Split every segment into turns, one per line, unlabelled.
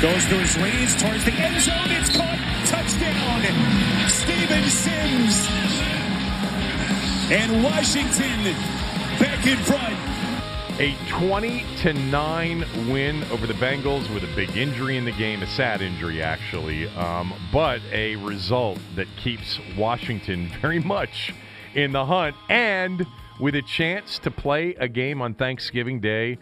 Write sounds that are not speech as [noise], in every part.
goes through his leads towards the end zone. It's caught. Touchdown. Steven Sims. And Washington back in front.
A 20 to 9 win over the Bengals with a big injury in the game, a sad injury actually, um, but a result that keeps Washington [laughs] very much in the hunt and with a chance to play a game on Thanksgiving Day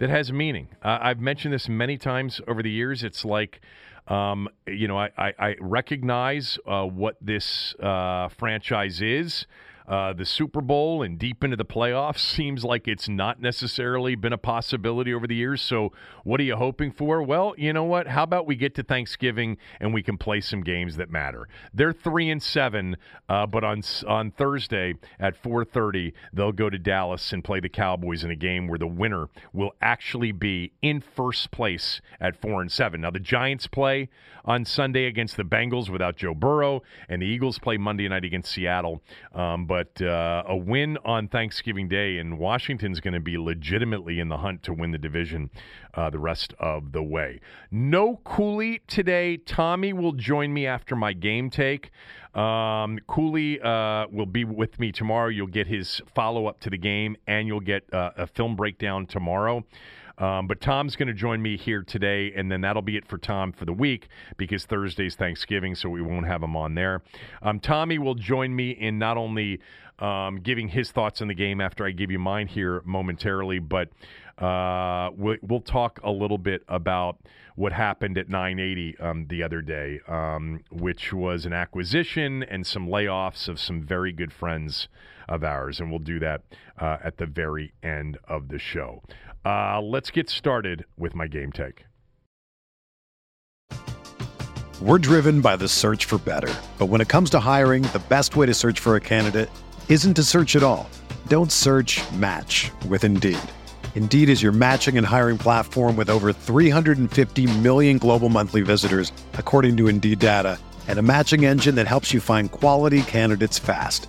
that has meaning. Uh, I've mentioned this many times over the years. It's like, um, you know, I, I, I recognize uh, what this uh, franchise is. Uh, the Super Bowl and deep into the playoffs seems like it's not necessarily been a possibility over the years. So, what are you hoping for? Well, you know what? How about we get to Thanksgiving and we can play some games that matter? They're three and seven, uh, but on on Thursday at four thirty, they'll go to Dallas and play the Cowboys in a game where the winner will actually be in first place at four and seven. Now, the Giants play on Sunday against the Bengals without Joe Burrow, and the Eagles play Monday night against Seattle. Um, but uh, a win on Thanksgiving Day, and Washington's going to be legitimately in the hunt to win the division uh, the rest of the way. No Cooley today. Tommy will join me after my game take. Um, Cooley uh, will be with me tomorrow. You'll get his follow up to the game, and you'll get uh, a film breakdown tomorrow. Um, but Thom's going to join me here today, and then that'll be it for Tom for the week because Thursday's Thanksgiving, so we won't have him on there. Um, Tommy will join me in not only um, giving his thoughts on the game after I give you mine here momentarily, but uh, we'll, we'll, talk a little bit about what happened at 980 um, the other day, um, which was an acquisition and some layoffs of some very good friends of ours. And we'll do that uh, at the very end of the show. Uh, let's get started with my game take.
We're driven by the search for better. But when it comes to hiring, the best way to search for a candidate isn't to search at all. Don't search match with Indeed. Indeed is your matching and hiring platform with over 350 million global monthly visitors, according to Indeed data, and a matching engine that helps you find quality candidates fast.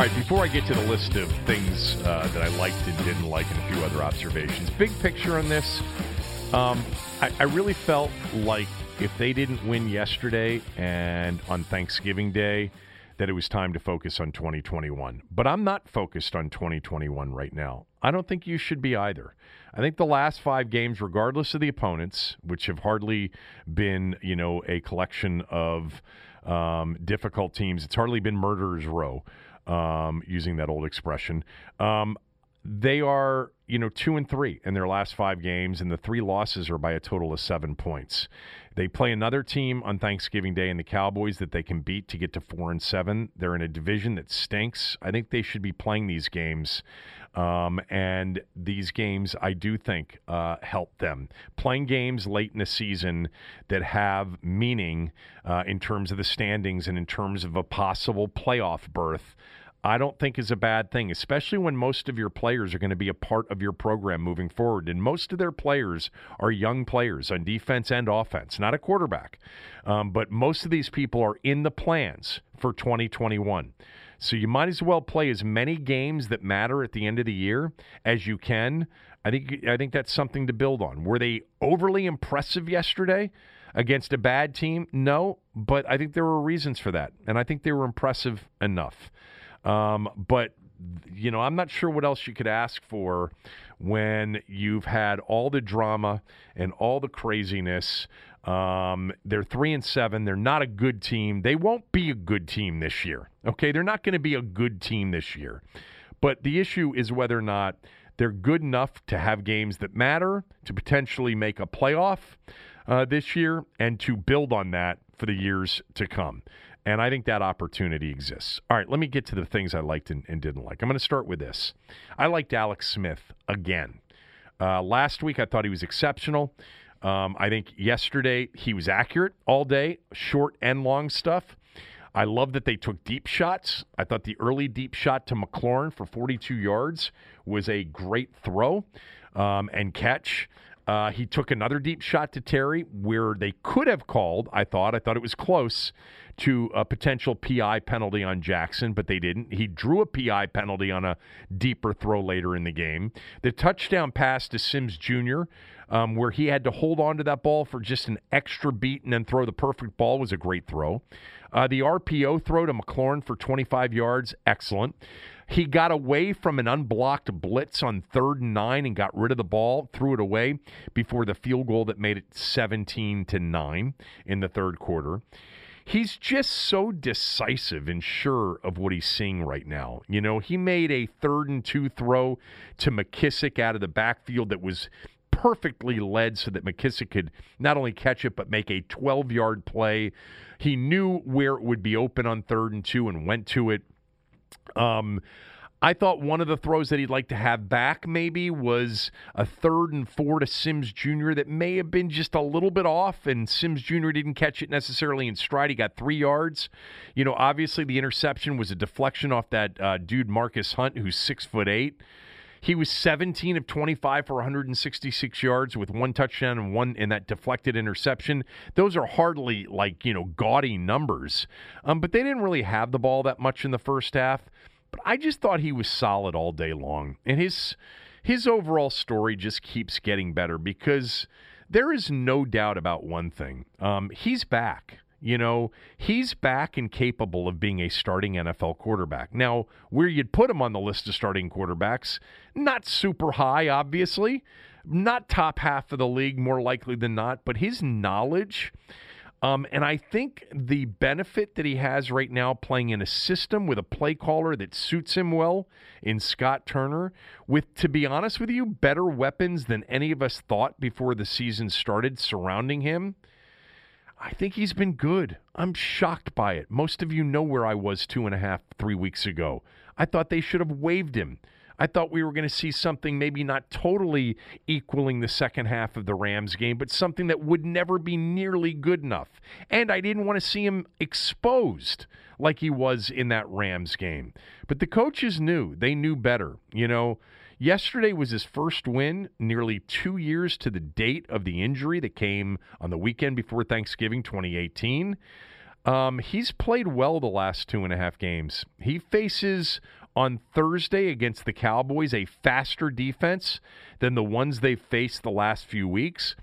All right, before I get to the list of things uh, that I liked and didn't like and a few other observations, big picture on this, um, I, I really felt like if they didn't win yesterday and on Thanksgiving Day, that it was time to focus on 2021. But I'm not focused on 2021 right now. I don't think you should be either. I think the last five games, regardless of the opponents, which have hardly been, you know, a collection of um, difficult teams, it's hardly been murderers row, um, using that old expression. Um, they are, you know, two and three in their last five games, and the three losses are by a total of seven points. They play another team on Thanksgiving Day in the Cowboys that they can beat to get to four and seven. They're in a division that stinks. I think they should be playing these games. Um, and these games, I do think, uh, help them. Playing games late in the season that have meaning uh, in terms of the standings and in terms of a possible playoff berth I don't think is a bad thing, especially when most of your players are going to be a part of your program moving forward. And most of their players are young players on defense and offense, not a quarterback. Um, but most of these people are in the plans for 2021. So you might as well play as many games that matter at the end of the year as you can. I think I think that's something to build on. Were they overly impressive yesterday against a bad team? No, but I think there were reasons for that, and I think they were impressive enough. Um, but you know, I'm not sure what else you could ask for when you've had all the drama and all the craziness. Um, they're three and seven. They're not a good team. They won't be a good team this year. Okay, they're not going to be a good team this year. But the issue is whether or not they're good enough to have games that matter, to potentially make a playoff uh, this year, and to build on that for the years to come. And I think that opportunity exists. All right, let me get to the things I liked and, and didn't like. I'm going to start with this. I liked Alex Smith again. Uh, last week, I thought he was exceptional. Um, I think yesterday he was accurate all day, short and long stuff. I love that they took deep shots. I thought the early deep shot to McLaurin for 42 yards was a great throw um, and catch. Uh, he took another deep shot to Terry where they could have called, I thought. I thought it was close to a potential PI penalty on Jackson, but they didn't. He drew a PI penalty on a deeper throw later in the game. The touchdown pass to Sims Jr., um, where he had to hold on to that ball for just an extra beat and then throw the perfect ball, was a great throw. Uh, the RPO throw to McLaurin for 25 yards, excellent. He got away from an unblocked blitz on third and nine and got rid of the ball, threw it away before the field goal that made it 17 to 9 in the third quarter he's just so decisive and sure of what he's seeing right now. You know, he made a third and two throw to McKissic out of the backfield that was perfectly led so that McKissic could not only catch it but make a 12 yard play. He knew where it would be open on third and two and went to it. Um, I thought one of the throws that he'd like to have back maybe was a third and four to Sims Jr. that may have been just a little bit off, and Sims Jr. didn't catch it necessarily in stride. He got three yards. You know, obviously the interception was a deflection off that uh, dude Margus Hunt, who's six foot eight. He was 17 of 25 for 166 yards with one touchdown and one in that deflected interception. Those are hardly like, you know, gaudy numbers. Um, but they didn't really have the ball that much in the first half. But I just thought he was solid all day long. And his his overall story just keeps getting better because there is no doubt about one thing. Um, he's back. You know, he's back and capable of being a starting NFL quarterback. Now, where you'd put him on the list of starting quarterbacks, not super high, obviously, not top half of the league, more likely than not, but his knowledge um, and I think the benefit that he has right now playing in a system with a play caller that suits him well in Scott Turner, with, to be honest with you, better weapons than any of us thought before the season started surrounding him. I think he's been good. I'm shocked by it. Most of you know where I was two and a half, three weeks ago. I thought they should have waived him. I thought we were going to see something maybe not totally equaling the second half of the Rams game, but something that would never be nearly good enough. And I didn't want to see him exposed like he was in that Rams game. But the coaches knew, they knew better. You know, yesterday was his first win, nearly two years to the date of the injury that came on the weekend before Thanksgiving 2018. Um, he's played well the last two and a half games. He faces on Thursday against the Cowboys, a faster defense than the ones they've faced the last few weeks.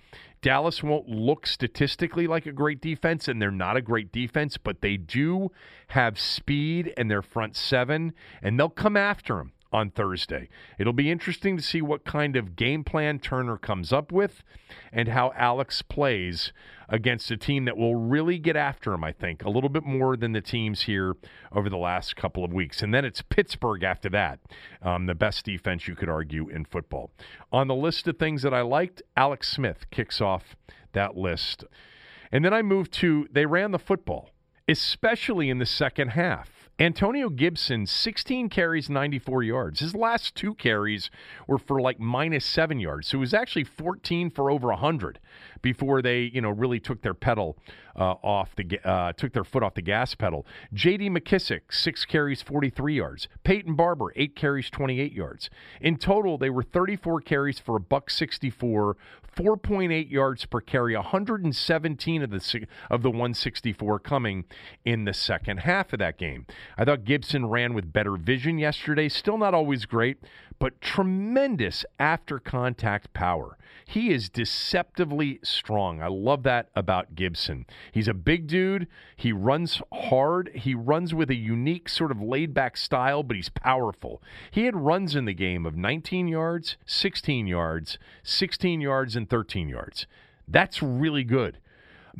Dallas won't look statistically like a great defense, and they're not a great defense, but they do have speed in their front seven, and they'll come after him on Thursday. It'll be interesting to see what kind of game plan Turner comes up with and how Alex plays against a team that will really get after him, I think, a little bit more than the teams here over the last couple of weeks. And then it's Pittsburgh after that, um, the best defense you could argue in football. On the list of things that I liked, Alex Smith kicks off that list. And then I moved to they ran the football, especially in the second half. Antonio Gibson, 16 carries, 94 yards. His last two carries were for like minus seven yards. So it was actually 14 for over 100 before they, you know, really took their pedal uh, off the, uh, took their foot off the gas pedal. J.D. McKissic, six carries, 43 yards. Peyton Barber, eight carries, 28 yards. In total, they were 34 carries for a buck 64, 4.8 yards per carry, 117 of the of the 164 coming in the second half of that game. I thought Gibson ran with better vision yesterday. Still not always great, but tremendous after contact power. He is deceptively strong. I love that about Gibson. He's a big dude. He runs hard. He runs with a unique sort of laid back style, but he's powerful. He had runs in the game of 19 yards, 16 yards, 16 yards, and 13 yards. That's really good.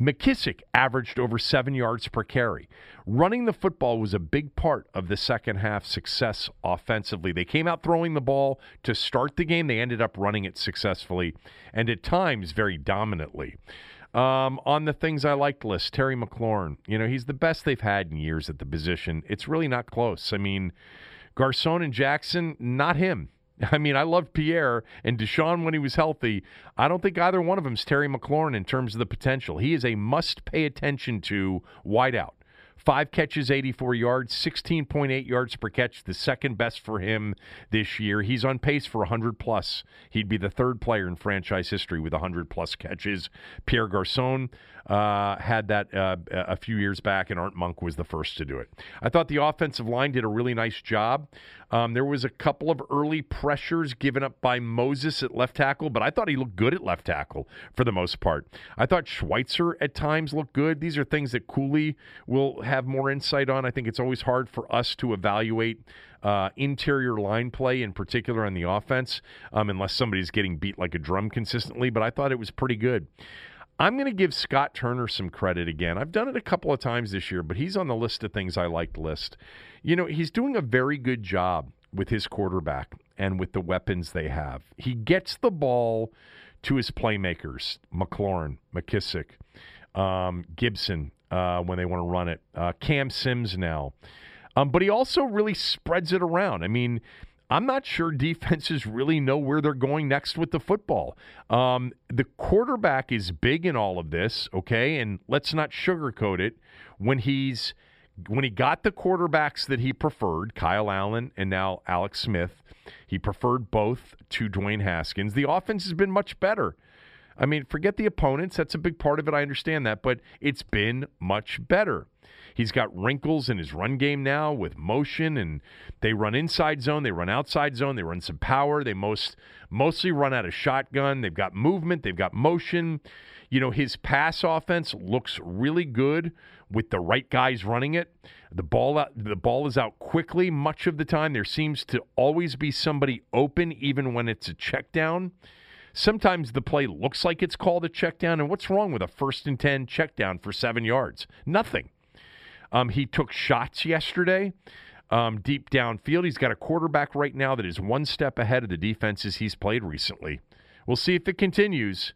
McKissic averaged over seven yards per carry. Running the football was a big part of the second half success offensively. They came out throwing the ball to start the game. They ended up running it successfully and at times very dominantly. Um, on the things I liked list, Terry McLaurin, you know, he's the best they've had in years at the position. It's really not close. I mean, Garcon and Jackson, not him. [laughs] I mean, I loved Pierre and Deshaun when he was healthy. I don't think either one of them is Terry McLaurin in terms of the potential. He is a must pay attention to wideout. Five catches, 84 yards, 16.8 yards per catch, the second best for him this year. He's on pace for 100 plus. He'd be the third player in franchise history with 100 plus catches. Pierre Garcon uh, had that uh, a few years back, and Art Monk was the first to do it. I thought the offensive line did a really nice job. Um, there was a couple of early pressures given up by Moses at left tackle, but I thought he looked good at left tackle for the most part. I thought Schweitzer at times looked good. These are things that Cooley will have more insight on. I think it's always hard for us to evaluate uh, interior line play, in particular on the offense, um, unless somebody's getting beat like a drum consistently. But I thought it was pretty good. I'm going to give Scott Turner some credit again. I've done it a couple of times this year, but he's on the list of things I liked list. You know, he's doing a very good job with his quarterback and with the weapons they have. He gets the ball to his playmakers, McLaurin, McKissic, um, Gibson, uh, when they want to run it, uh, Cam Sims now. Um, but he also really spreads it around. I mean, I'm not sure [laughs] defenses really know where they're going next with the football. Um, the quarterback is big in all of this, okay? And let's not sugarcoat it. When he's when he got the quarterbacks that he preferred, Kyle Allen and now Alex Smith, he preferred both to Dwayne Haskins. The offense has been much better. I mean, forget the opponents. That's a big part of it. I understand that, but it's been much better. He's got wrinkles in his run game now with motion, and they run inside zone, they run outside zone, they run some power. They most mostly run out of shotgun. They've got movement, they've got motion. You know, his pass offense looks really good with the right guys running it. The ball out, the ball is out quickly much of the time. There seems to always be somebody open, even when it's a check down. Sometimes the play looks like it's called a check down. And what's wrong with a first and 10 check down for seven yards? Nothing. Um, he took shots yesterday um, deep downfield. He's got a quarterback right now that is one step ahead of the defenses he's played recently. We'll see if it continues.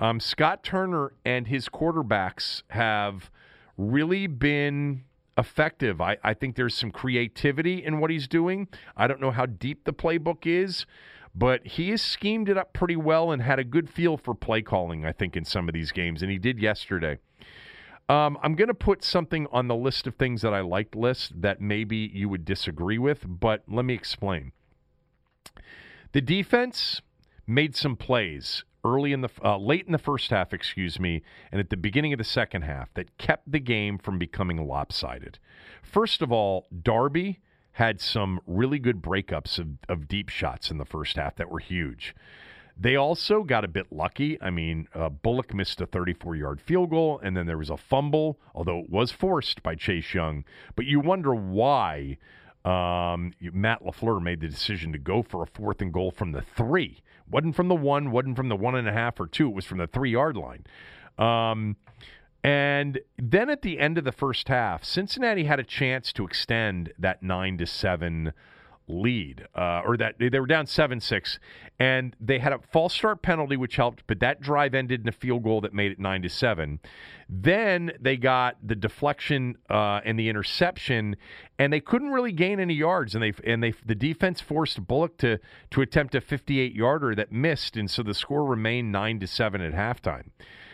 Um, Scott Turner and his quarterbacks have really been effective. I, I think there's some creativity in what he's doing. I don't know how deep the playbook is, but he has schemed it up pretty well and had a good feel for play calling, I think, in some of these games, and he did yesterday. Um, I'm going to put something on the list of things that I liked list that maybe you would disagree with, but let me explain. The defense made some plays early in the uh, late in the first half, excuse me, and at the beginning of the second half that kept the game from becoming lopsided. First of all, Darby had some really good breakups of, of deep shots in the first half that were huge. They also got a bit lucky. I mean, uh, Bullock missed a 34 yard field goal, and then there was a fumble, although it was forced by Chase Young. But you wonder why Um, Matt LaFleur made the decision to go for a fourth and goal from the three. wasn't from the one, wasn't from the one and a half or two. It was from the three yard line. Um, and then at the end of the first half, Cincinnati had a chance to extend that nine to seven lead, uh, or that they were down seven six, and they had a false start penalty which helped, but that drive ended in a field goal that made it nine to seven. Then they got the deflection uh, and the interception, and they couldn't really gain any yards, and they and they the defense forced Bullock to to attempt a 58 yarder that missed, and so the score remained nine to seven at halftime.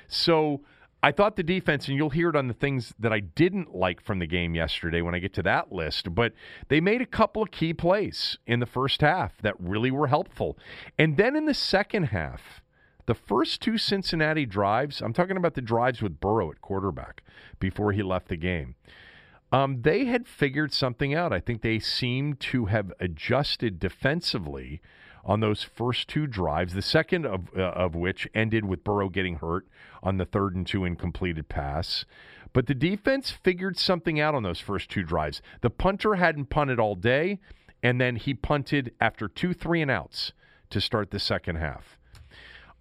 So I thought the defense, and you'll hear it on the things that I didn't like from the game yesterday when I get to that list, but they made a couple of key plays in the first half that really were helpful. And then in the second half, the first two Cincinnati drives, I'm talking about the drives with Burrow at quarterback before he left the game. Um, they had figured something out. I think they seemed to have adjusted defensively on those first two drives, the second of, uh, of which ended with Burrow getting hurt on the third and two incompleted pass. But the defense figured something out on those first two drives. The punter hadn't punted all day, and then he punted after two three and outs to start the second half.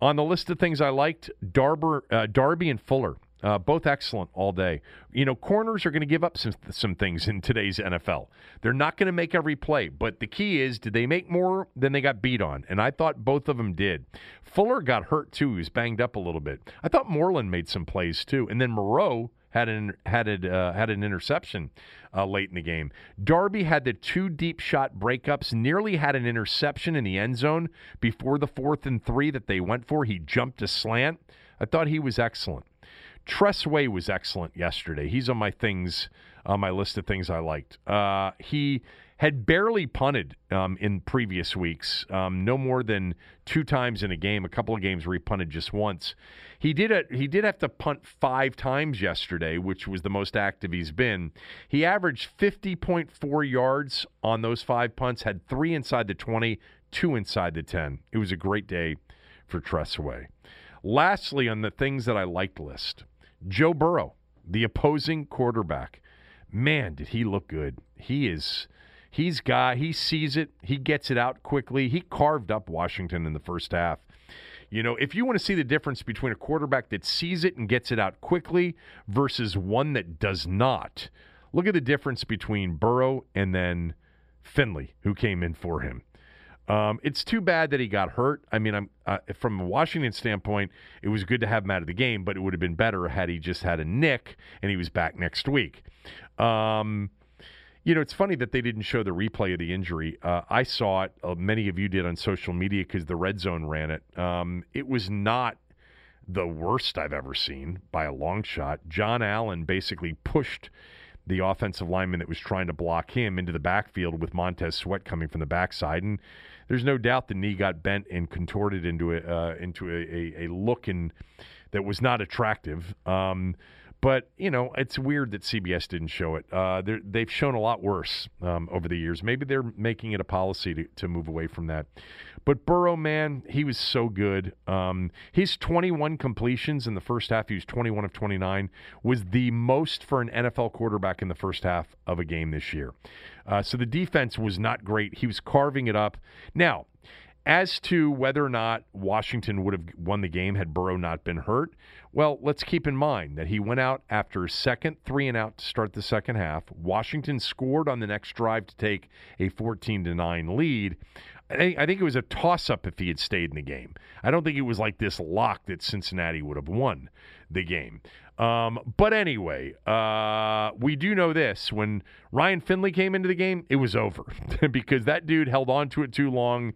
On the list of things I liked, Darby, uh, Darby and Fuller uh, both excellent all day. You know, corners are going to give up some some things in today's NFL. They're not going to make every play, but the key is, did they make more than they got beat on? And I thought both of them did. Fuller got hurt too; he was banged up a little bit. I thought Moreland made some plays too, and then Moreau had an had uh, had an interception uh, late in the game. Darby had the two deep shot breakups, nearly had an interception in the end zone before the fourth and three that they went for. He jumped a slant. I thought he was excellent. Tress Way was excellent yesterday. He's on my things on my list of things I liked. Uh, he had barely punted um, in previous weeks, um, no more than two times in a game. A couple of games where he punted just once. He did a, he did have to punt five times yesterday, which was the most active he's been. He averaged fifty point four yards on those five punts. Had three inside the twenty, two inside the ten. It was a great day for Tress Way. Lastly, on the things that I liked list. Joe Burrow, the opposing quarterback. Man, did he look good. He is he's guy, he sees it, he gets it out quickly. He carved up Washington in the first half. You know, if you want to see the difference between a quarterback that sees it and gets it out quickly versus one that does not, look at the difference between Burrow and then Finley, who came in for him. Um, it's too bad that he got hurt. I mean, I'm uh, from a Washington standpoint, it was good to have him out of the game, but it would have been better had he just had a nick and he was back next week. Um, you know, it's funny that they didn't show the replay of the injury. Uh, I saw it. Uh, many of you did on social media because the Red Zone ran it. Um, it was not the worst I've ever seen by a long shot. John Allen basically pushed the offensive lineman that was trying to block him into the backfield with Montez Sweat coming from the backside. And there's no doubt the knee got bent and contorted into a uh, into a, a, a, look in, that was not attractive. Um, but you know, it's weird that CBS didn't show it. Uh, they've shown a lot worse um, over the years. Maybe they're making it a policy to, to move away from that. But Burrow, man, he was so good. Um, his 21 completions in the first half, he was 21 of 29, was the most for an NFL quarterback in the first half of a game this year. Uh, so the defense was not great. He was carving it up. Now, as to whether or not Washington would have won the game had Burrow not been hurt, well, let's keep in mind that he went out after a second three and out to start the second half. Washington scored on the next drive to take a 14 to 9 lead. I think it was a toss up if he had stayed in the game. I don't think it was like this lock that Cincinnati would have won the game. Um, but anyway, uh, we do know this: when Ryan Finley came into the game, it was over [laughs] because that dude held on to it too long,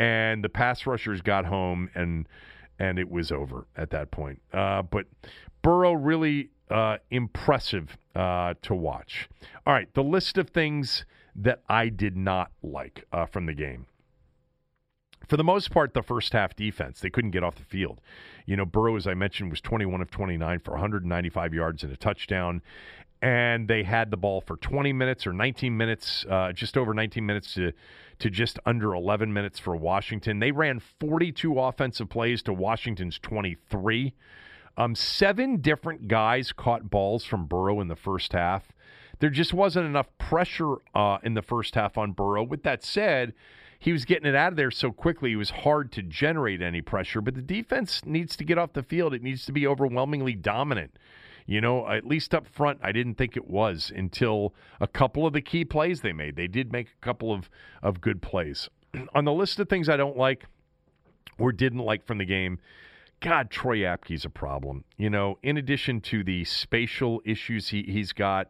and the pass rushers got home, and and it was over at that point. Uh, but Burrow really uh, impressive uh, to watch. All right, the list of things that I did not like uh, from the game for the most part, the first half defense, they couldn't get off the field. You know, Burrow, as I mentioned, was 21 of 29 for 195 yards and a touchdown. And they had the ball for 20 minutes or 19 minutes, uh, just over 19 minutes to, to just under 11 minutes for Washington. They ran 42 offensive plays to Washington's 23. Um, seven different guys caught balls from Burrow in the first half. There just wasn't enough pressure uh, in the first half on Burrow. With that said, he was getting it out of there so quickly, it was hard to generate any pressure. But the defense needs to get off the field, it needs to be overwhelmingly dominant. You know, at least up front, I didn't think it was until a couple of the key plays they made. They did make a couple of, of good plays. [clears throat] on the list of things I don't like or didn't like from the game, God, Troy Apke's a problem. You know, in addition to the spatial issues he, he's got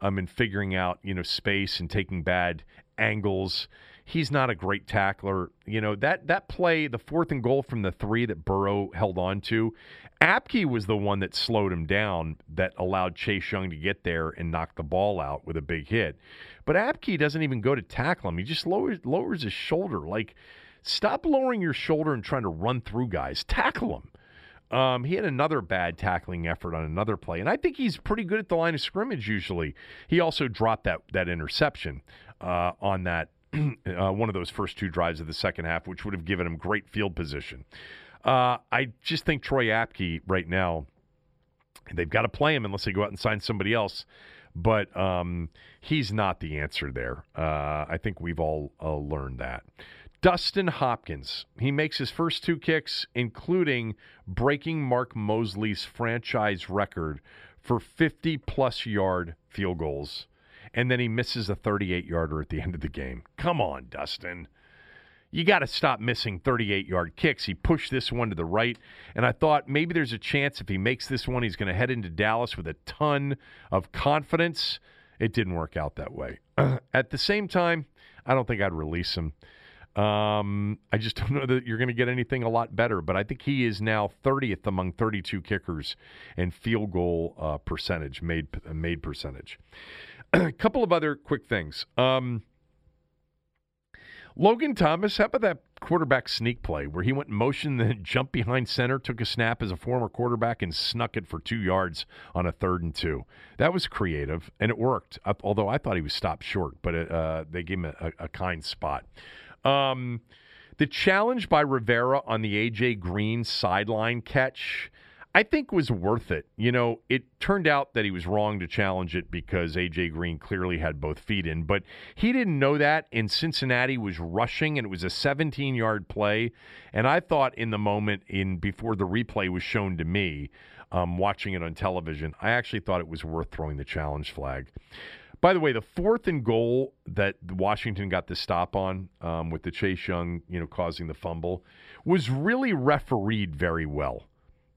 um, in figuring out, you know, space and taking bad angles, he's not a great tackler. You know, that, that play, the fourth and goal from the three that Burrow held on to, Apke was the one that slowed him down that allowed Chase Young to get there and knock the ball out with a big hit. But Apke doesn't even go to tackle him. He just lowers, lowers his shoulder. Like, Stop lowering your shoulder and trying to run through guys. Tackle them. Um, he had another bad tackling effort on another play, and I think he's pretty good at the line of scrimmage. Usually, he also dropped that that interception uh, on that [clears throat] uh, one of those first two drives of the second half, which would have given him great field position. Uh, I just think Troy Apke right now, they've got to play him unless they go out and sign somebody else. But um, he's not the answer there. Uh, I think we've all learned that. Dustin Hopkins. He makes his first two kicks, including breaking Mark Moseley's franchise record for 50 plus yard field goals. And then he misses a 38 yarder at the end of the game. Come on, Dustin. You got to stop missing 38 yard kicks. He pushed this one to the right, and I thought maybe there's a chance if he makes this one, he's going to head into Dallas with a ton of confidence. It didn't work out that way. [clears throat] At the same time, I don't think I'd release him. Um, I just [laughs] don't know that you're going to get anything a lot better, but I think he is now 30th among 32 kickers in field goal uh, percentage, made made percentage. A [clears throat] couple of other quick things. Um, Logan Thomas, how about that quarterback sneak play where he went in motion, [laughs] then jumped behind center, took a snap as a former quarterback, and snuck it for two yards on a third and two? That was creative, and it worked, although I thought he was stopped short, but it, uh, they gave him a, a kind spot. Um, the challenge by Rivera on the AJ Green sideline catch, I think was worth it. You know, it turned out that he was wrong to challenge it because AJ Green clearly had both feet in, but he didn't know that. And Cincinnati was rushing, and it was a 17 yard play. And I thought in the moment, in before the replay was shown to me, um, watching it on television, I actually thought it was worth throwing the challenge flag. By the way, the fourth and goal that Washington got the stop on um, with the Chase Young, you know, causing the fumble was really refereed very well.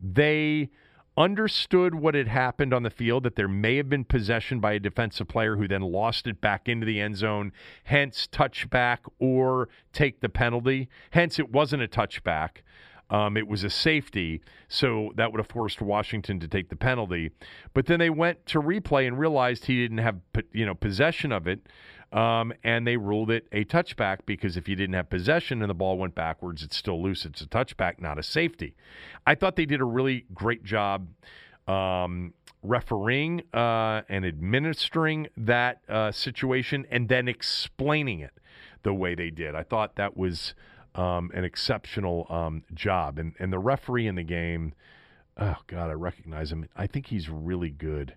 They understood what had happened on the field, that there may have been possession by a defensive player who then lost it back into the end zone, hence touchback or take the penalty. Hence, it wasn't a touchback. Um, it was a safety, so that would have forced Washington to take the penalty. But then they went to replay and realized he didn't have you know possession of it, um, and they ruled it a touchback because if you didn't have possession and the ball went backwards, it's still loose. It's a touchback, not a safety. I thought they did a really great job. Um, refereeing uh, and administering that uh, situation and then explaining it the way they did. I thought that was um, an exceptional um, job. And and the referee in the game, oh God, I recognize him. I think he's really good.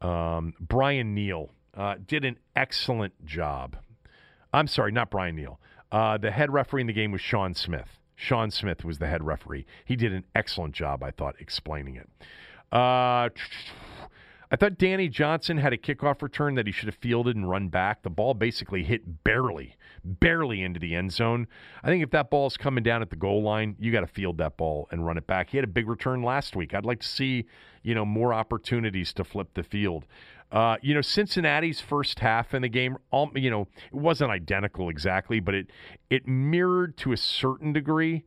Um, Brian Neal uh, did an excellent job. I'm sorry, not Brian Neal. Uh, the head referee in the game was Sean Smith. Sean Smith was the head referee. He did an excellent job, I thought, explaining it. Uh, I thought Danny Johnson had a kickoff return that he should have fielded and run back. The ball basically hit barely, barely into the end zone. I think if that ball is coming down at the goal line, you got to field that ball and run it back. He had a big return last week. I'd like to see, you know, more opportunities to flip the field. Uh, you know, Cincinnati's first half in the game, all, you know, it wasn't identical exactly, but it it mirrored to a certain degree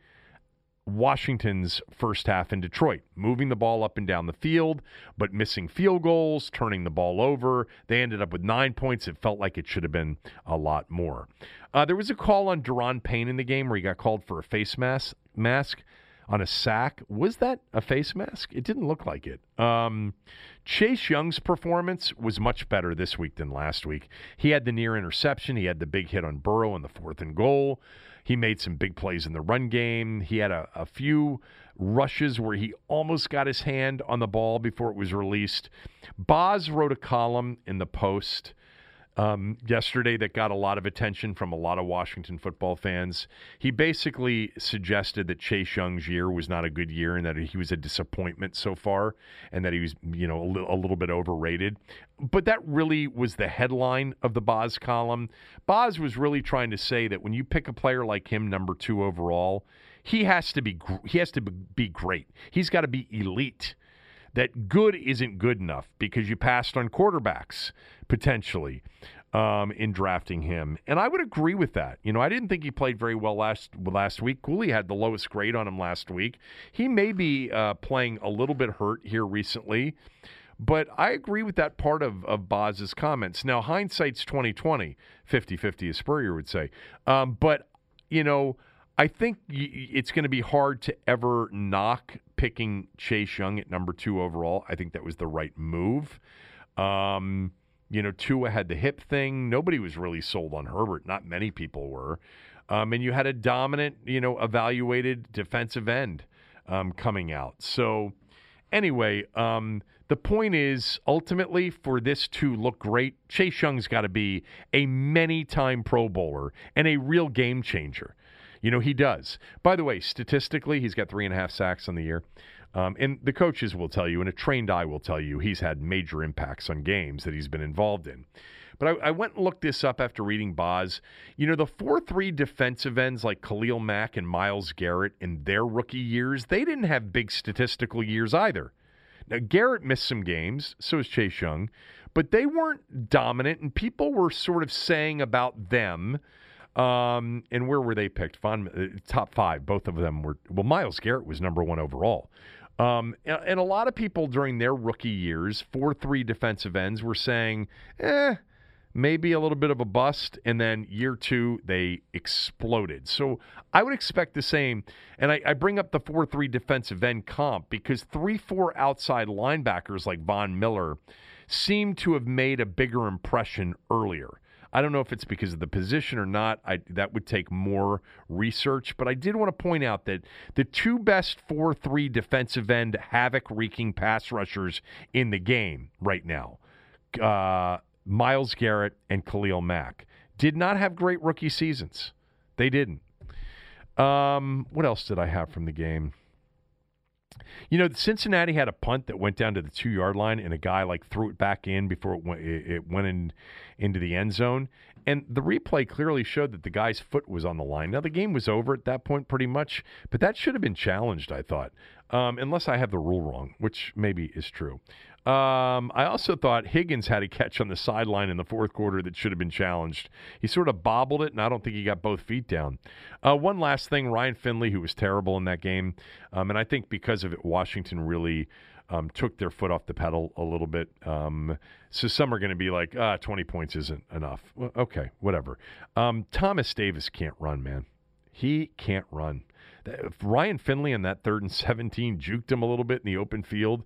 Washington's first half in Detroit, moving the ball up and down the field, but missing field goals, turning the ball over. They ended up with nine points. It felt like it should have been a lot more. Uh, there was a call on Da'Ron Payne in the game where he got called for a face mask. mask on a sack. Was that a face mask? It didn't look like it. Um, Chase Young's performance was much better this week than last week. He had the near interception. He had the big hit on Burrow in the fourth and goal. He made some big plays in the run game. He had a, a few rushes where he almost got his hand on the ball before it was released. Boz wrote a column in the Post um, yesterday that got a lot of attention from a lot of Washington football fans. He basically suggested that Chase Young's year was not a good year and that he was a disappointment so far and that he was, you know, a, li- a little bit overrated. But that really was the headline of the Boz column. Boz was really trying to say that when you pick a player like him, number two overall, he has to be he has to be great. He's got to be elite that good isn't good enough because you passed on quarterbacks potentially um, in drafting him. And I would agree with that. You know, I didn't think he played very well last last week. Cooley had the lowest grade on him last week. He may be uh, playing a little bit hurt here recently. But I agree with that part of, of Boz's comments. Now, hindsight's 2020, 50-50, as Spurrier would say. Um, but, you know, I think it's going to be hard to ever knock picking Chase Young at number two overall. I think that was the right move. Um, you know, Tua had the hip thing. Nobody was really sold on Herbert. Not many people were. Um, and you had a dominant, you know, evaluated defensive end um, coming out. So, anyway, um, the point is ultimately for this to look great, Chase Young's got to be a many time Pro Bowler and a real game changer. You know, he does. By the way, statistically, he's got three and a half sacks on the year. Um, and the coaches will tell you, and a trained eye will tell you, he's had major impacts on games that he's been involved in. But I, I went and looked this up after reading Boz. You know, the 4 3 defensive ends like Khalil Mack and Myles Garrett in their rookie years, they didn't have big statistical years either. Now, Garrett missed some games, so is Chase Young, but they weren't dominant, and people were sort of saying about them um, and where were they picked? Von, uh, top five. Both of them were. Well, Myles Garrett was number one overall. Um, and, a lot of people during their rookie years, four three defensive ends, were saying, eh, maybe a little bit of a bust. And then year two, they exploded. So I would expect the same. And I, I bring up the four three defensive end comp because three four outside linebackers like Von Miller seem to have made a bigger impression earlier. I don't know if it's because of the position or not. I, that would take more research. But I did want to point out that the two best 4 3 defensive end havoc wreaking pass rushers in the game right now, uh, Myles Garrett and Khalil Mack, did not have great rookie seasons. They didn't. Um, what else did I have from the game? You know, Cincinnati had a punt that went down to the two yard line, and a guy like threw it back in before it went, it went in into the end zone. And the replay clearly showed that the guy's foot was on the line. Now the game was over at that point, pretty much, but that should have been challenged. I thought, um, unless I have the rule wrong, which maybe is true. Um, I also thought Higgins had a catch on the sideline in the fourth quarter that should have been challenged. He sort of bobbled it, and I don't think he got both feet down. Uh, one last thing Ryan Finley, who was terrible in that game, um, and I think because of it, Washington really um, took their foot off the pedal a little bit. Um, so some are going to be like, ah, 20 points isn't enough. Well, okay, whatever. Um, Thomas Davis can't run, man. He can't run. Ryan Finley on that third and 17 juked him a little bit in the open field.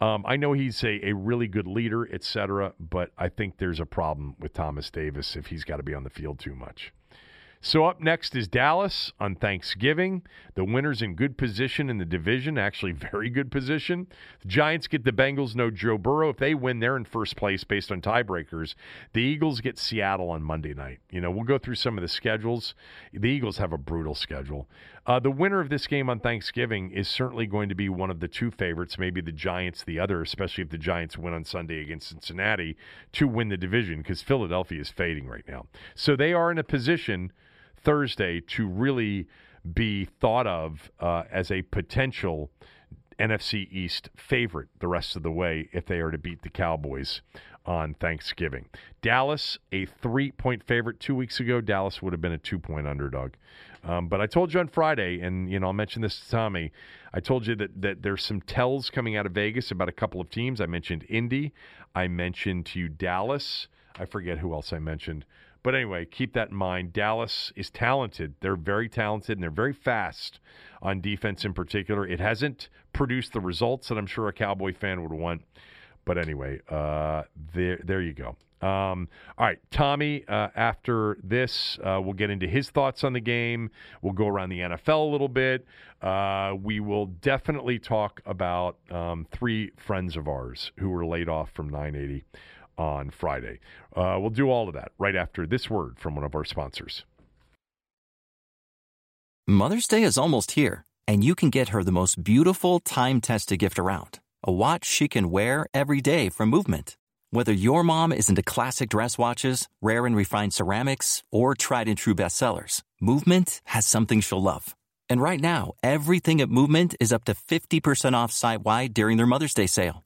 Um, I know he's a, a really good leader, etc., but I think there's a problem with Thomas Davis if he's got to be on the field too much. So up next is Dallas on Thanksgiving. The winners in good position in the division, actually very good position. The Giants get the Bengals, no Joe Burrow. If they win, they're in first place based on tiebreakers. The Eagles get Seattle on Monday night. You know, we'll go through some of the schedules. The Eagles have a brutal schedule. Uh, the winner of this game on Thanksgiving is certainly going to be one of the two favorites, maybe the Giants, the other, especially if the Giants win on Sunday against Cincinnati to win the division because Philadelphia is fading right now. So they are in a position Thursday to really be thought of uh, as a potential NFC East favorite the rest of the way if they are to beat the Cowboys on Thanksgiving. Dallas, a three point favorite two weeks ago. Dallas would have been a two point underdog. Um, but I told you on Friday, and you know I'll mention this to Tommy. I told you that that there's some tells coming out of Vegas about a couple of teams. I mentioned Indy. I mentioned to you Dallas. I forget who else I mentioned. But anyway, keep that in mind. Dallas is talented. They're very talented and they're very fast on defense in particular. It hasn't produced the results that I'm sure a Cowboy fan would want. But anyway, uh, there there you go. Um, all right, Tommy, uh, after this, uh, we'll get into his thoughts on the game. We'll go around the NFL a little bit. Uh, we will definitely talk about um, three friends of ours who were laid off from 980 on Friday. Uh, we'll do all of that right after this word from one of our sponsors.
Mother's Day is almost here, and you can get her the most beautiful time tested gift around a watch she can wear every day from Movement. Whether your mom is into classic dress watches, rare and refined ceramics, or tried and true bestsellers, Movement has something she'll love. And right now, everything at Movement is up to 50% off site wide during their Mother's Day sale.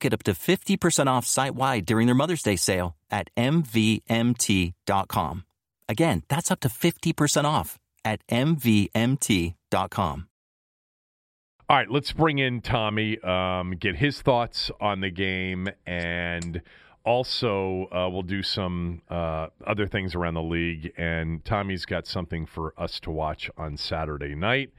Get up to 50% off site wide during their Mother's Day sale at MVMT.com. Again, that's up to 50% off at MVMT.com.
All right, let's bring in Tommy, um, get his thoughts on the game, and also uh, we'll do some uh, other things around the league. And Tommy's got something for us to watch on Saturday night.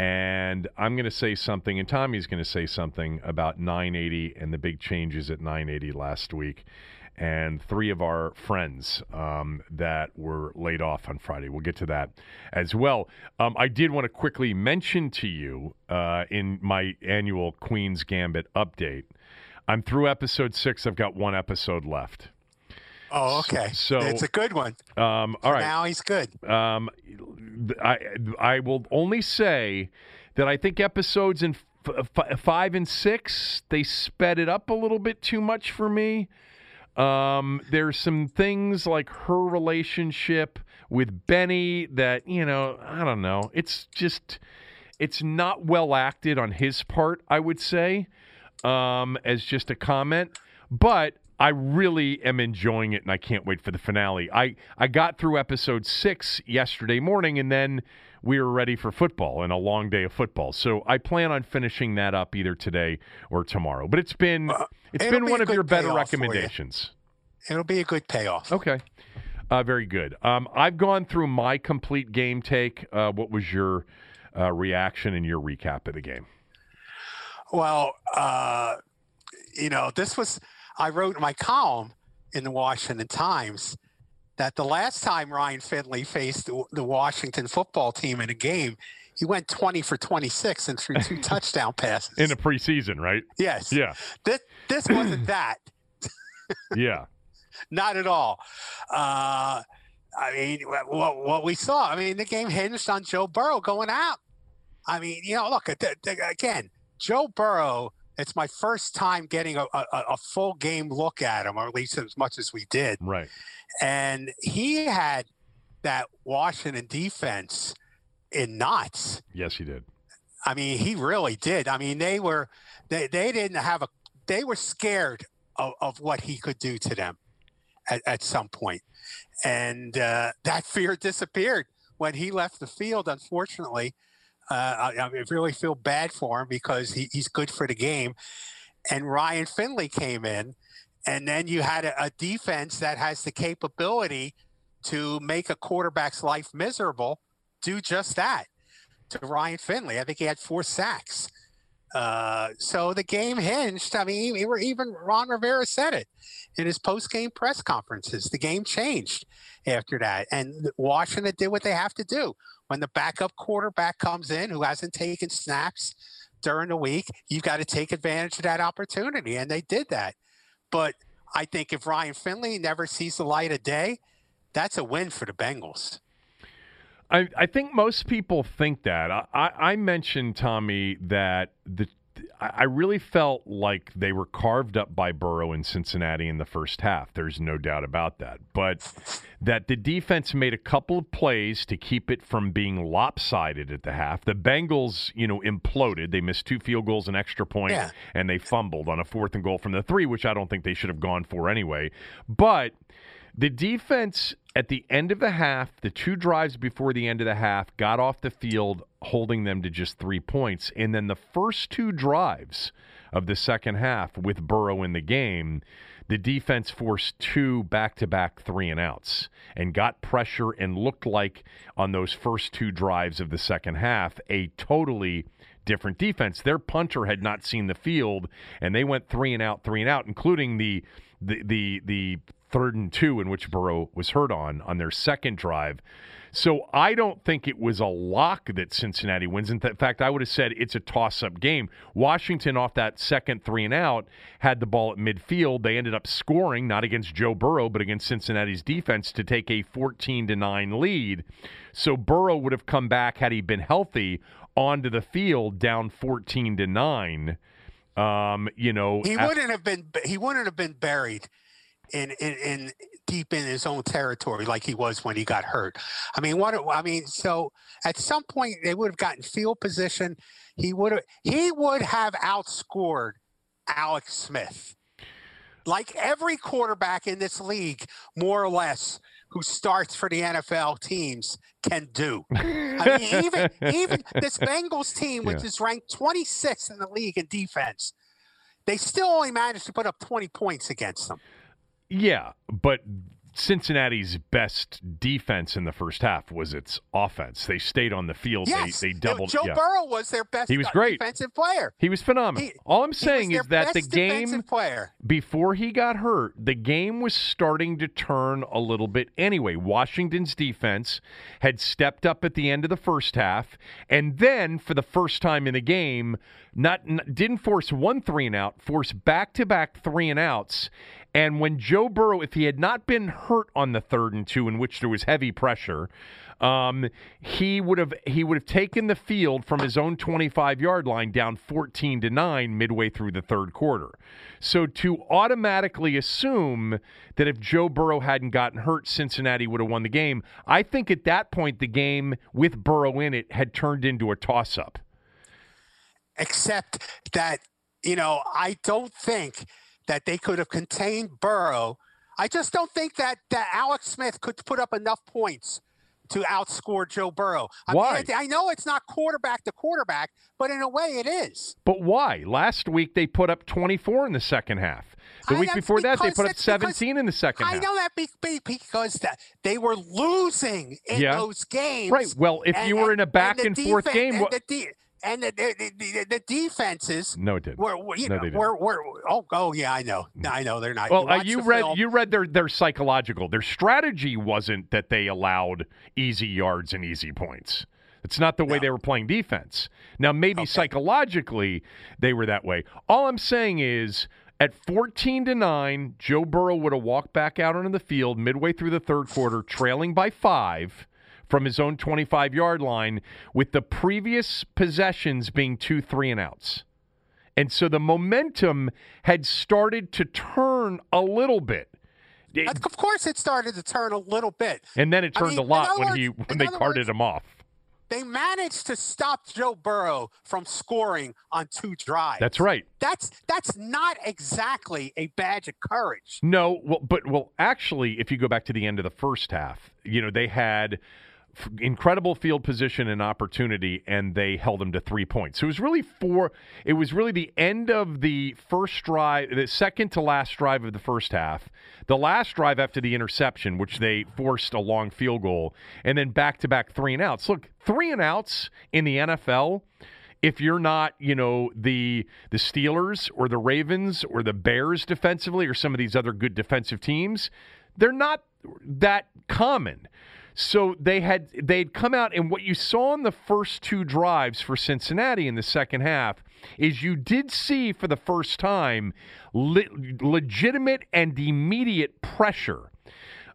And I'm going to say something, and Tommy's going to say something about 980 and the big changes at 980 last week and three of our friends um, that were laid off on Friday. We'll get to that as well. Um, I did want to quickly mention to you uh, in my annual Queen's Gambit update. I'm through episode six. I've got one episode left.
Oh, okay.
So, so
it's a good one.
Um, all right.
Now he's good.
Um, I I will only say that I think episodes in f- five and six they sped it up a little bit too much for me. Um, there's some things like her relationship with Benny that, you know, I don't know. It's just, it's not well acted on his part, I would say, um, as just a comment. But I really am enjoying it and I can't wait for the finale. I, I got through episode six yesterday morning and then we were ready for football and a long day of football. So I plan on finishing that up either today or tomorrow. But it's been uh, it's been
be
one of your better recommendations.
You. It'll be a good payoff.
Okay. Uh, very good. Um, I've gone through my complete game take. Uh, what was your uh, reaction and your recap of the game?
Well, uh, you know, this was I wrote my column in the Washington Times that the last time Ryan Finley faced the Washington football team in a game, he went 20 for 26 and threw two [laughs] touchdown passes.
In the preseason, right?
Yes.
Yeah.
This, this wasn't [clears throat] that.
yeah. [laughs]
Not at all. Uh, I mean, what, what we saw, I mean, the game hinged on Joe Burrow going out. I mean, you know, look, again, Joe Burrow, it's my first time getting a, a, a full game look at him, or at least as much as we did.
Right.
And he had that Washington defense in knots.
Yes, he did.
I mean, he really did. I mean, they were they, they didn't have a they were scared of, of what he could do to them at, at some point. And uh, that [laughs] fear disappeared when he left the field, unfortunately. Uh, I, I, really feel bad for him because he, he's good for the game. And Ryan Finley came in and then you had a, a defense that has the capability to make a quarterback's life miserable do just that to Ryan Finley. I think he had four sacks. Uh, so the game hinged. I mean, even Ron Rivera said it in his post-game press conferences. The game changed after that, and Washington did what they have to do. When the backup quarterback comes in who hasn't taken snaps during the week, you've got to take advantage of that opportunity, and they did that. But I think if Ryan Finley never sees the light of day, that's a win for the Bengals.
I, I think most people think that. I, I mentioned, Tommy, that the I really felt like they were carved up by Burrow in Cincinnati in the first half. There's no doubt about that. But that the defense made a couple of plays to keep it from being lopsided at the half. The Bengals, you know, imploded. They missed two field goals, an extra point,
yeah.
and they fumbled on a fourth and goal from the three, which I don't think they should have gone for anyway. But The defense at the end of the half, the two drives before the end of the half, got off the field holding them to just three points. And then the first two drives of the second half with Burrow in the game, the defense forced two back to back three and outs and got pressure and looked like on those first two drives of the second half a totally different defense. Their punter had not seen the field and they went three and out, three and out, including the the the the third and two in which Burrow was hurt on on their second drive. So I don't think it was a lock that Cincinnati wins. In fact, I would have said it's a toss-up game. Washington off that second three and out had the ball at midfield. They ended up scoring not against Joe Burrow but against Cincinnati's defense to take a 14 to 9 lead. So Burrow would have come back had he been healthy onto the field down 14 to 9. Um, you know,
he wouldn't have been he wouldn't have been buried in, in, in deep in his own territory like he was when he got hurt. I mean, what I mean, so at some point they would have gotten field position. He would have he would have outscored Alex Smith. Like every quarterback in this league, more or less, who starts for the NFL teams can do. I mean, even [laughs] even this Bengals team, which yeah. is ranked 26th in the league in defense, they still only managed to put up 20 points against them.
Yeah, but Cincinnati's best defense in the first half was its offense. They stayed on the field.
Yes,
they, they doubled.
Joe
yeah.
Burrow was their best.
He was great
defensive player.
He was phenomenal. He, All I'm saying is that the game
player.
before he got hurt, the game was starting to turn a little bit anyway. Washington's defense had stepped up at the end of the first half, and then for the first time in the game, not, not didn't force one three and out, forced back to back three and outs and when Joe Burrow, if he had not been hurt on the third and two, in which there was heavy pressure, um, he would have he would have taken the field from his own 25 yard line down 14 to nine midway through the third quarter. So to automatically assume that if Joe Burrow hadn't gotten hurt, Cincinnati would have won the game, I think at that point the game with Burrow in it had turned into a toss up.
Except that you know I don't think that they could have contained Burrow. I just don't think that, that Alex Smith could put up enough points to outscore Joe Burrow. I
why?
Mean, I know it's not quarterback to quarterback, but in a way it is.
But why? Last week they put up 24 in the second half. The week before that they put up 17 in the second
I
half.
I know that because they were losing in
yeah.
those games.
Right. Well, if
and,
you were in a back and,
and
forth
defense,
game,
what, the, and the, the, the, the, defenses.
No, it didn't.
Were,
no,
know,
they
were, were, oh, oh, yeah, I know. I know they're not.
Well,
you,
uh, you read
film.
you read their their psychological. Their strategy wasn't that they allowed easy yards and easy points. It's not the way no. they were playing defense. Now, maybe okay. psychologically they were that way. All I'm saying is. At 14 to 9, Joe Burrow would have walked back out onto the field midway through the third quarter, trailing by five from his own 25 yard line, with the previous possessions being two three and outs. And so the momentum had started to turn a little bit.
Of course, it started to turn a little bit,
and then it turned I mean, a lot when words, he when they carted words, him off.
They managed to stop Joe Burrow from scoring on two drives.
That's right.
That's that's not exactly a badge of courage.
No, well, but well, actually, if you go back to the end of the first half, you know they had incredible field position and opportunity, and they held him to three points. So it was really four. It was really the end of the first drive, the second to last drive of the first half, the last drive after the interception, which they forced a long field goal, and then back to back three and outs. Look, three and outs in the NFL if you're not, you know, the the Steelers or the Ravens or the Bears defensively or some of these other good defensive teams, they're not that common. So they had they'd come out, and what you saw in the first two drives for Cincinnati in the second half is you did see for the first time le- legitimate and immediate pressure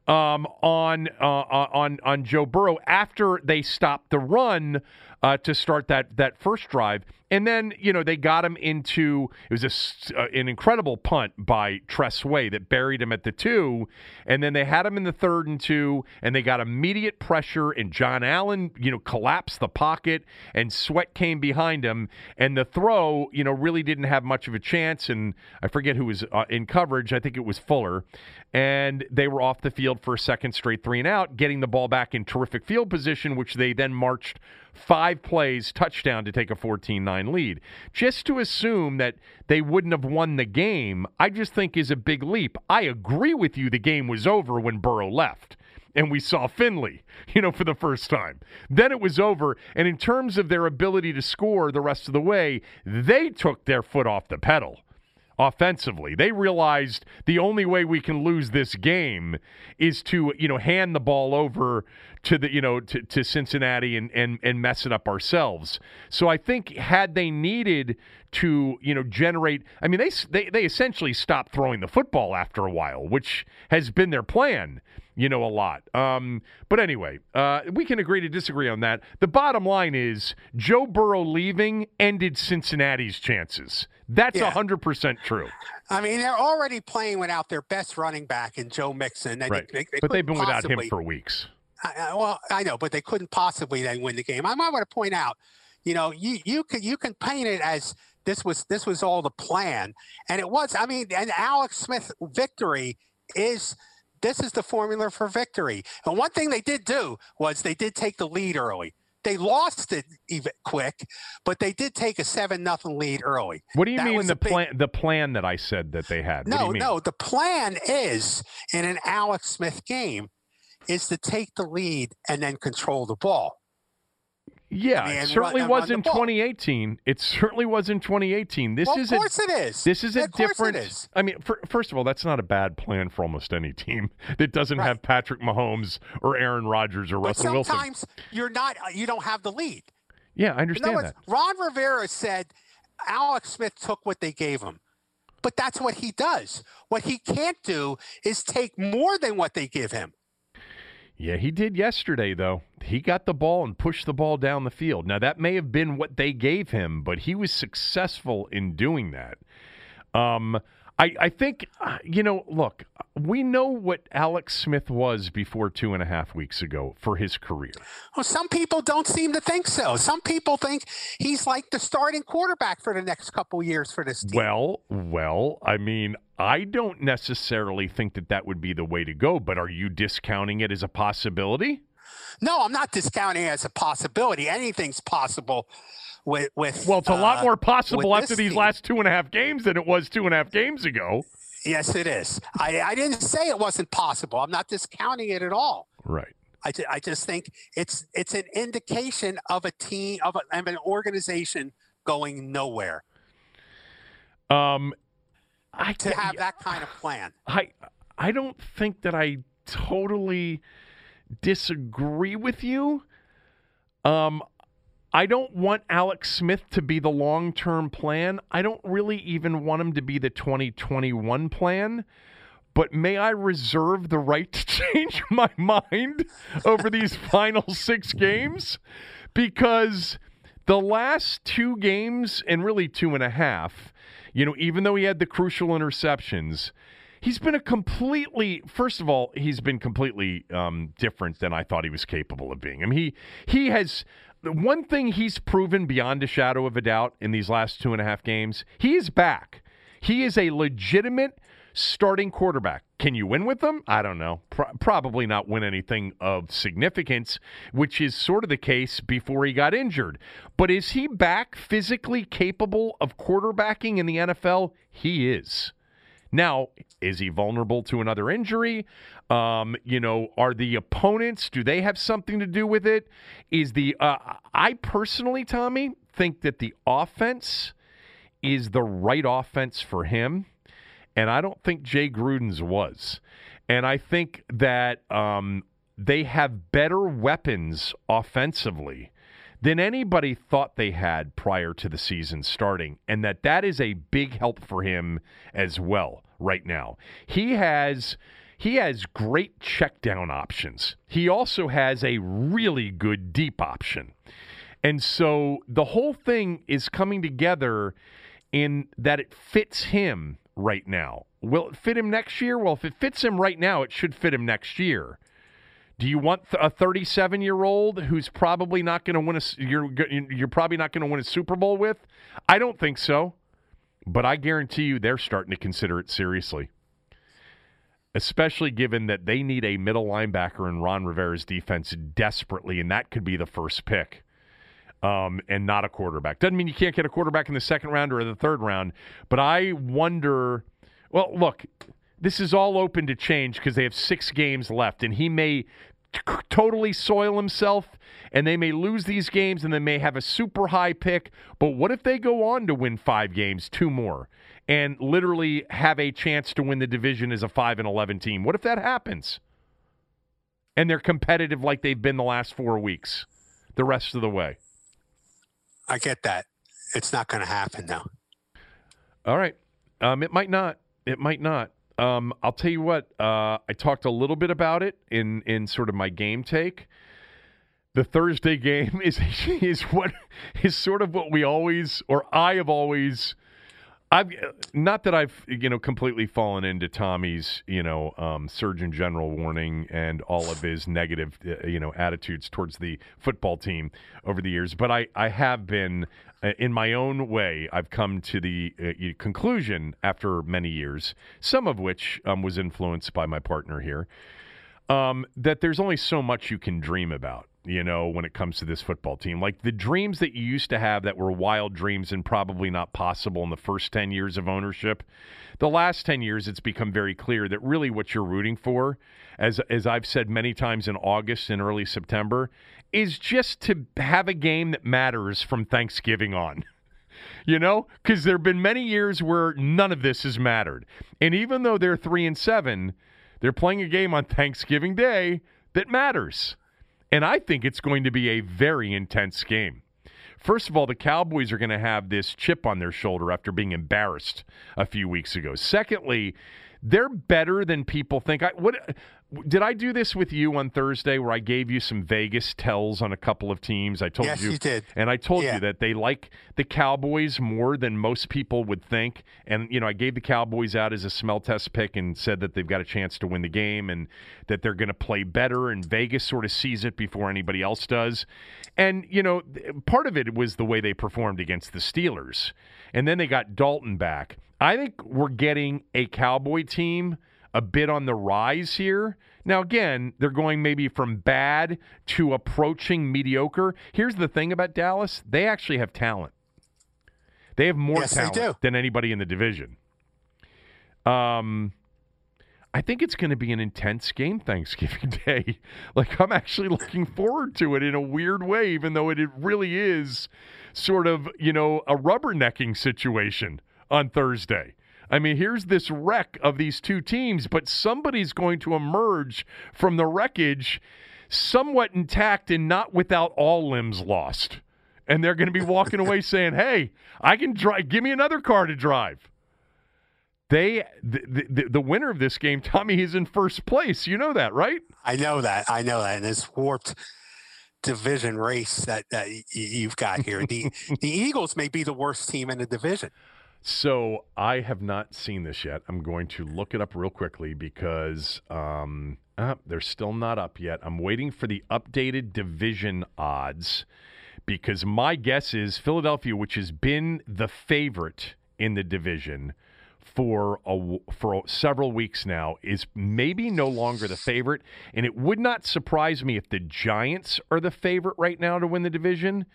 um, on uh, on on Joe Burrow after they stopped the run uh, to start that that first drive. And then, you know, they got him into it was a, uh, an incredible punt by Tress Way that buried him at the two. And then they had him in the third and two, and they got immediate pressure. And John Allen, you know, collapsed the pocket, and Sweat came behind him. And the throw, you know, really didn't have much of a chance. And I forget who was uh, in coverage. I think it was Fuller. And they were off the field for a second straight three and out, getting the ball back in terrific field position, which they then marched five plays, touchdown to take a 14 9 lead. Just to assume that they wouldn't have won the game, I just think is a big leap. I agree with you, the game was over when Burrow left. And we saw Finley, you know, for the first time. Then it was over. And in terms of their ability to score the rest of the way, they took their foot off the pedal offensively. They realized the only way we can lose this game is to, you know, hand the ball over to the, you know, to, to Cincinnati and, and, and mess it up ourselves. So I think had they needed to, you know, generate, I mean, they, they, they essentially stopped throwing the football after a while, which has been their plan you know, a lot. Um, but anyway, uh, we can agree to disagree on that. The bottom line is Joe Burrow leaving ended Cincinnati's chances. That's yeah. 100% true.
I mean, they're already playing without their best running back in Joe Mixon.
right. They, they but they've been possibly, without him for weeks.
I, well, I know, but they couldn't possibly then win the game. I might want to point out, you know, you you can you can paint it as this was this was all the plan, and it was. I mean, an Alex Smith victory is – this is the formula for victory. And one thing they did do was they did take the lead early. They lost it even quick, but they did take a seven nothing lead early.
What do you that mean the plan? Big... The plan that I said that they had.
No, no. The plan is in an Alex Smith game is to take the lead and then control the ball.
Yeah, I mean, it certainly run, was in 2018. It certainly was in 2018. This
well,
is
of course a, it is.
This is
a
different. I mean, for, first of all, that's not a bad plan for almost any team [laughs] that doesn't right. have Patrick Mahomes or Aaron Rodgers or
but
Russell Wilson.
Sometimes you're not. You don't have the lead.
Yeah, I understand
words,
that.
Ron Rivera said Alex Smith took what they gave him. But that's what he does. What he can't do is take more than what they give him.
Yeah, he did yesterday, though. He got the ball and pushed the ball down the field. Now, that may have been what they gave him, but he was successful in doing that. Um, I, I think, you know, look, we know what Alex Smith was before two and a half weeks ago for his career.
Well, some people don't seem to think so. Some people think he's like the starting quarterback for the next couple years for this team.
Well, well, I mean, I don't necessarily think that that would be the way to go, but are you discounting it as a possibility?
No, I'm not discounting it as a possibility. Anything's possible with with.
Well, it's a
uh,
lot more possible after these team. last two and a half games than it was two and a half games ago.
Yes, it is. I, I didn't say it wasn't possible. I'm not discounting it at all.
Right.
I, I just think it's it's an indication of a team of, a, of an organization going nowhere.
Um, I
to have that kind of plan.
I I don't think that I totally disagree with you. Um, I don't want Alex Smith to be the long term plan. I don't really even want him to be the 2021 plan. But may I reserve the right to [laughs] change my mind over these [laughs] final six games? Because the last two games, and really two and a half, you know, even though he had the crucial interceptions, he's been a completely first of all he's been completely um, different than i thought he was capable of being i mean he he has the one thing he's proven beyond a shadow of a doubt in these last two and a half games, he is back. He is a legitimate starting quarterback. Can you win with them? I don't know. Pro- probably not win anything of significance, which is sort of the case before he got injured. But is he back physically capable of quarterbacking in the NFL? He is. Now, is he vulnerable to another injury? Um, you know, are the opponents, do they have something to do with it? Is the, uh, I personally, Tommy, think that the offense is the right offense for him. And I don't think Jay Gruden's was. And I think that um, they have better weapons offensively than anybody thought they had prior to the season starting, and that that is a big help for him as well right now. He has he has great check down options. He also has a really good deep option. And so the whole thing is coming together in that it fits him right now. Will it fit him next year? Well, if it fits him right now, it should fit him next year. Do you want a 37 year old who's probably not going to win a you're you're probably not going to win a Super Bowl with? I don't think so. But I guarantee you they're starting to consider it seriously. Especially given that they need a middle linebacker in Ron Rivera's defense desperately, and that could be the first pick. Um, and not a quarterback. Doesn't mean you can't get a quarterback in the second round or the third round, but I wonder. Well, look, this is all open to change because they have six games left, and he may t- totally soil himself, and they may lose these games, and they may have a super high pick. But what if they go on to win five games, two more, and literally have a chance to win the division as a five and eleven team? What if that happens? And they're competitive like they've been the last four weeks, the rest of the way.
I get that. It's not going to happen, though.
All right. Um, it might not. It might not. Um, I'll tell you what. Uh, I talked a little bit about it in in sort of my game take. The Thursday game is [laughs] is what is sort of what we always or I have always. I've not that I've you know completely fallen into Tommy's you know um, Surgeon General warning and all of his negative uh, you know attitudes towards the football team over the years, but I I have been uh, in my own way, I've come to the uh, conclusion after many years, some of which um, was influenced by my partner here, um, that there's only so much you can dream about, you know, when it comes to this football team. Like the dreams that you used to have that were wild dreams and probably not possible in the first 10 years of ownership. The last 10 years, it's become very clear that really what you're rooting for, as, as I've said many times in August and early September, is just to have a game that matters from Thanksgiving on. [laughs] you know, because there have been many years where none of this has mattered. And even though they're three and seven, they're playing a game on Thanksgiving Day that matters. And I think it's going to be a very intense game. First of all, the Cowboys are going to have this chip on their shoulder after being embarrassed a few weeks ago. Secondly, they're better than people think. I what did I do this with you on Thursday where I gave you some Vegas tells on a couple of teams? I told
yes,
you,
you did.
and I told
yeah.
you that they like the Cowboys more than most people would think. And you know, I gave the Cowboys out as a smell test pick and said that they've got a chance to win the game and that they're going to play better. And Vegas sort of sees it before anybody else does. And you know, part of it was the way they performed against the Steelers, and then they got Dalton back. I think we're getting a Cowboy team a bit on the rise here. Now, again, they're going maybe from bad to approaching mediocre. Here's the thing about Dallas they actually have talent. They have more
yes,
talent than anybody in the division. Um, I think it's going to be an intense game Thanksgiving [laughs] Day. Like, I'm actually looking forward to it in a weird way, even though it really is sort of, you know, a rubbernecking situation on Thursday. I mean, here's this wreck of these two teams, but somebody's going to emerge from the wreckage somewhat intact and not without all limbs lost. And they're going to be walking away [laughs] saying, "Hey, I can drive. Give me another car to drive." They, the, the, the winner of this game, Tommy, is in first place. You know that, right?
I know that. I know that. And this warped division race that, that you've got here. The the Eagles may be the worst team in the division.
So I have not seen this yet. I'm going to look it up real quickly because um, uh, they're still not up yet. I'm waiting for the updated division odds because my guess is Philadelphia, which has been the favorite in the division for a, for several weeks now, is maybe no longer the favorite. And it would not surprise me if the Giants are the favorite right now to win the division.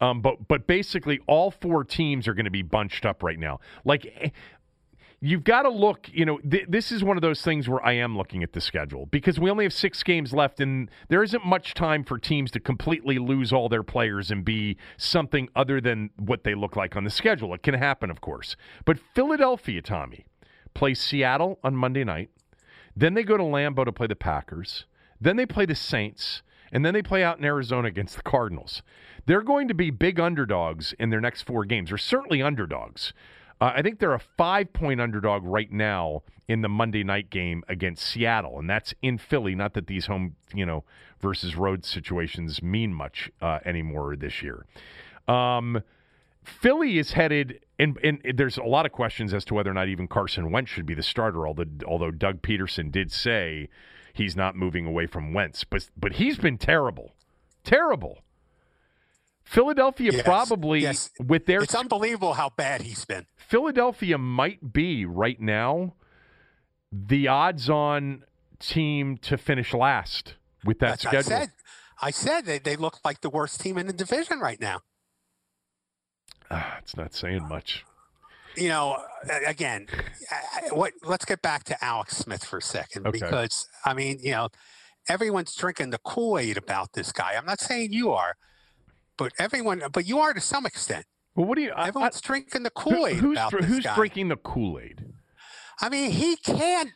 Um, but but basically, all four teams are going to be bunched up right now. Like eh, you've got to look. You know, th- this is one of those things where I am looking at the schedule because we only have six games left, and there isn't much time for teams to completely lose all their players and be something other than what they look like on the schedule. It can happen, of course. But Philadelphia, Tommy, plays Seattle on Monday night. Then they go to Lambeau to play the Packers. Then they play the Saints and then they play out in Arizona against the Cardinals. They're going to be big underdogs in their next four games, or certainly underdogs. Uh, I think they're a five point underdog right now in the Monday night game against Seattle, and that's in Philly. Not that these home, you know, versus road situations mean much uh, anymore this year. Um, Philly is headed, and, and there's a lot of questions as to whether or not even Carson Wentz should be the starter. Although, although Doug Pederson did say he's not moving away from Wentz, but but he's been terrible, terrible. Philadelphia
Yes,
probably
yes.
with their
It's unbelievable how bad he's been.
Philadelphia might be right now the odds-on team to finish last with that
That's what I
schedule.
said. I said they, they look like the worst team in the division right now.
Ah, it's not saying much.
You know, again, what? Let's get back to Alex Smith for a second
Okay.
because I mean, you know, everyone's drinking the Kool Aid about this guy. I'm not saying you are, but everyone, but you are to some extent.
Well, what do you? I- I-
Everyone's drinking the Kool Aid
who's who's drinking the Kool Aid?
I mean, he can't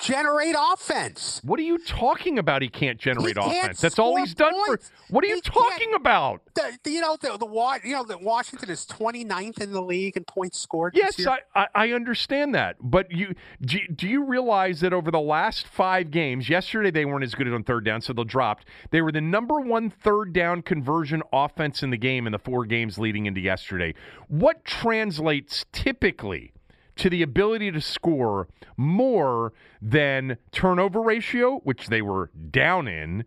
generate offense.
What are you talking about? He can't generate
can't
offense. That's all he's done
points.
for. What are you
He can't-
talking about?
The, the- you know the the you know that Washington is 29th in the league in points scored.
Yes. I, I, I understand that, but you do, do you realize that over the last five games, yesterday they weren't as good on third down, so they dropped. They were the number one third down conversion offense in the game in the four games leading into yesterday. What translates typically to the ability to score more than turnover ratio, which they were down in,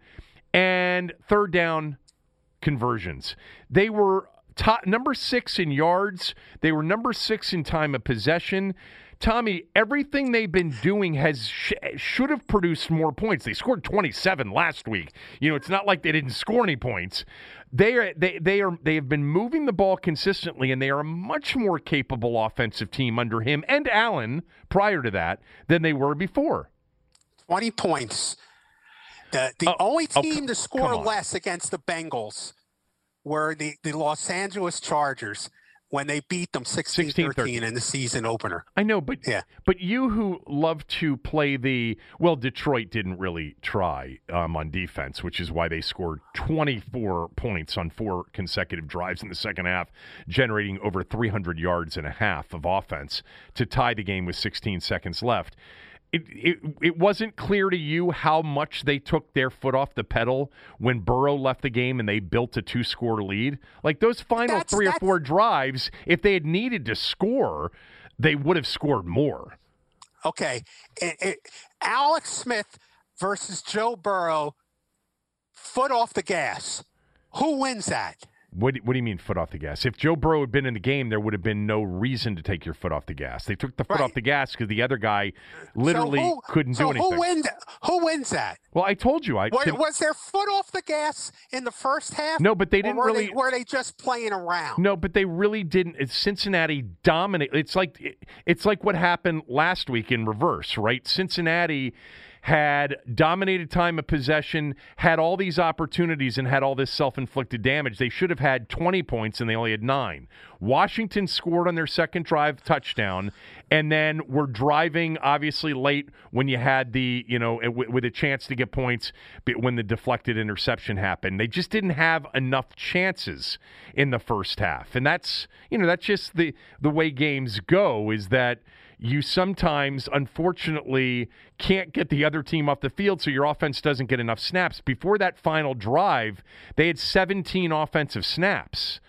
and third down conversions. They were top number six in yards. They were number six in time of possession. Tommy, everything they've been doing has sh- should have produced more points. They scored 27 last week. You know, it's not like they didn't score any points. They are they they are they have been moving the ball consistently, and they are a much more capable offensive team under him and Allen prior to that than they were before.
20 points. The the
Oh,
only
oh,
team
c-
to score less against the Bengals were the, the Los Angeles Chargers when they beat them 16-13
16-13.
in the season opener.
I know, but
Yeah.
but you who love to play the well, Detroit didn't really try um, on defense, which is why they scored 24 points on four consecutive drives in the second half, generating over 300 yards and a half of offense to tie the game with 16 seconds left. It, it, it wasn't clear to you how much they took their foot off the pedal when Burrow left the game and they built a two score lead. Like those final
That's-
three or four drives, if they had needed to score, they would have scored more.
Okay. It, it, Alex Smith versus Joe Burrow, foot off the gas. Who wins that?
What, do- what do you mean foot off the gas? If Joe Burrow had been in the game, there would have been no reason to take your foot off the gas. They took the foot
Right.
off the gas because the other guy literally
so who,
couldn't
so
do anything.
Who wins, who wins that?
well, I told you. I
Was,
can-
was their foot off the gas in the first half?
No, but they didn't
were
really-
They, were they just playing around?
No, but they really didn't. Cincinnati dominate. It's like it's like what happened last week in reverse, right? Cincinnati had dominated time of possession, had all these opportunities, and had all this self-inflicted damage. They should have had 20 points, and they only had nine. Washington scored on their second drive touchdown, and then were driving obviously late when you had the you know eh, with a chance to get points when the deflected interception happened. They just didn't have enough chances in the first half, and that's you know that's just the the way games go. Is that you sometimes, unfortunately, can't get the other team off the field, so your offense doesn't get enough snaps. Before that final drive, they had 17 offensive snaps.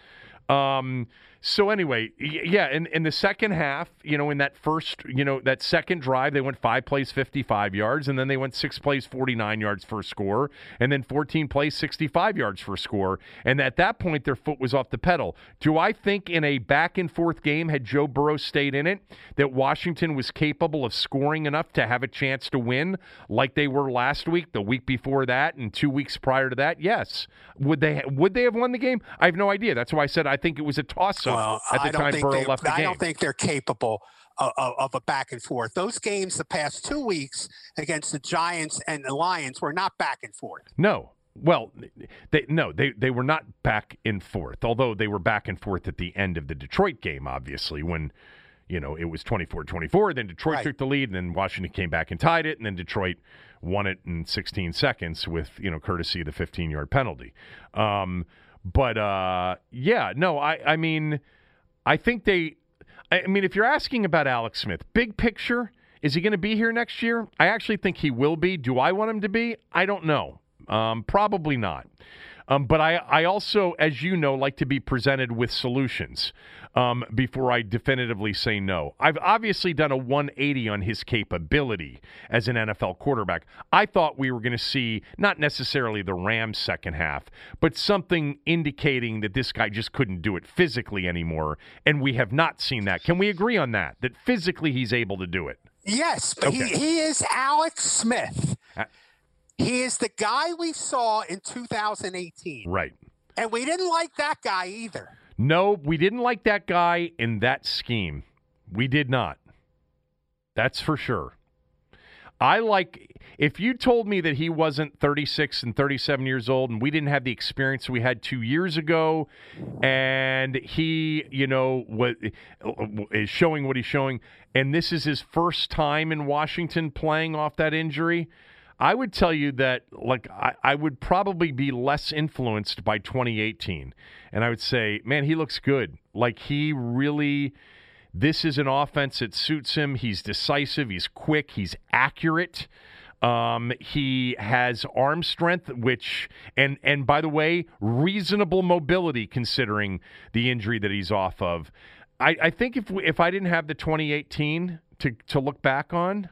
Um, so anyway, yeah, in, in the second half, you know, in that first, you know, that second drive, they went five plays, 55 yards, and then they went six plays, 49 yards for a score, and then 14 plays, 65 yards for a score. And at that point, their foot was off the pedal. Do I think in a back and forth game, had Joe Burrow stayed in it, that Washington was capable of scoring enough to have a chance to win like they were last week, the week before that, and two weeks prior to that? Yes. Would they would they have won the game? I have no idea. That's why I said I think it was a toss up
Well,
at the
I don't
time Burrow
they,
left the
I
game.
don't think they're capable of, of, of a back and forth. Those games the past two weeks against the Giants and the Lions were not back and forth.
No. Well, they no, they they were not back and forth. Although they were back and forth at the end of the Detroit game, obviously when you know it was 24-24. Then Detroit
Right.
took the lead, and then Washington came back and tied it, and then Detroit won it in 16 seconds with you know courtesy of the 15 yard penalty. Um, but uh, yeah, no, I I mean, I think they. I mean, if you're asking about Alex Smith, big picture, is he going to be here next year? I actually think he will be. Do I want him to be? I don't know. Um, probably not. Um, but I, I also, as you know, like to be presented with solutions um, before I definitively say no. I've obviously done a 180 on his capability as an NFL quarterback. I thought we were going to see not necessarily the Rams' second half, but something indicating that this guy just couldn't do it physically anymore. And we have not seen that. Can we agree on that? That physically he's able to do it?
Yes, but okay. he, he is Alex Smith. Uh, he is the guy we saw in 2018.
Right.
And we didn't like that guy either.
No, we didn't like that guy in that scheme. We did not. That's for sure. I like if you told me that he wasn't 36 and 37 years old and we didn't have the experience we had 2 years ago and he, you know, what is showing what he's showing and this is his first time in Washington playing off that injury, I would tell you that, like, I, I, would probably be less influenced by 2018. And I would say, man, he looks good. Like, he really, this is an offense that suits him. He's decisive, he's quick, he's accurate. Um, he has arm strength, which and and by the way, reasonable mobility considering the injury that he's off of. I, I think if if I didn't have the 2018 to to look back on,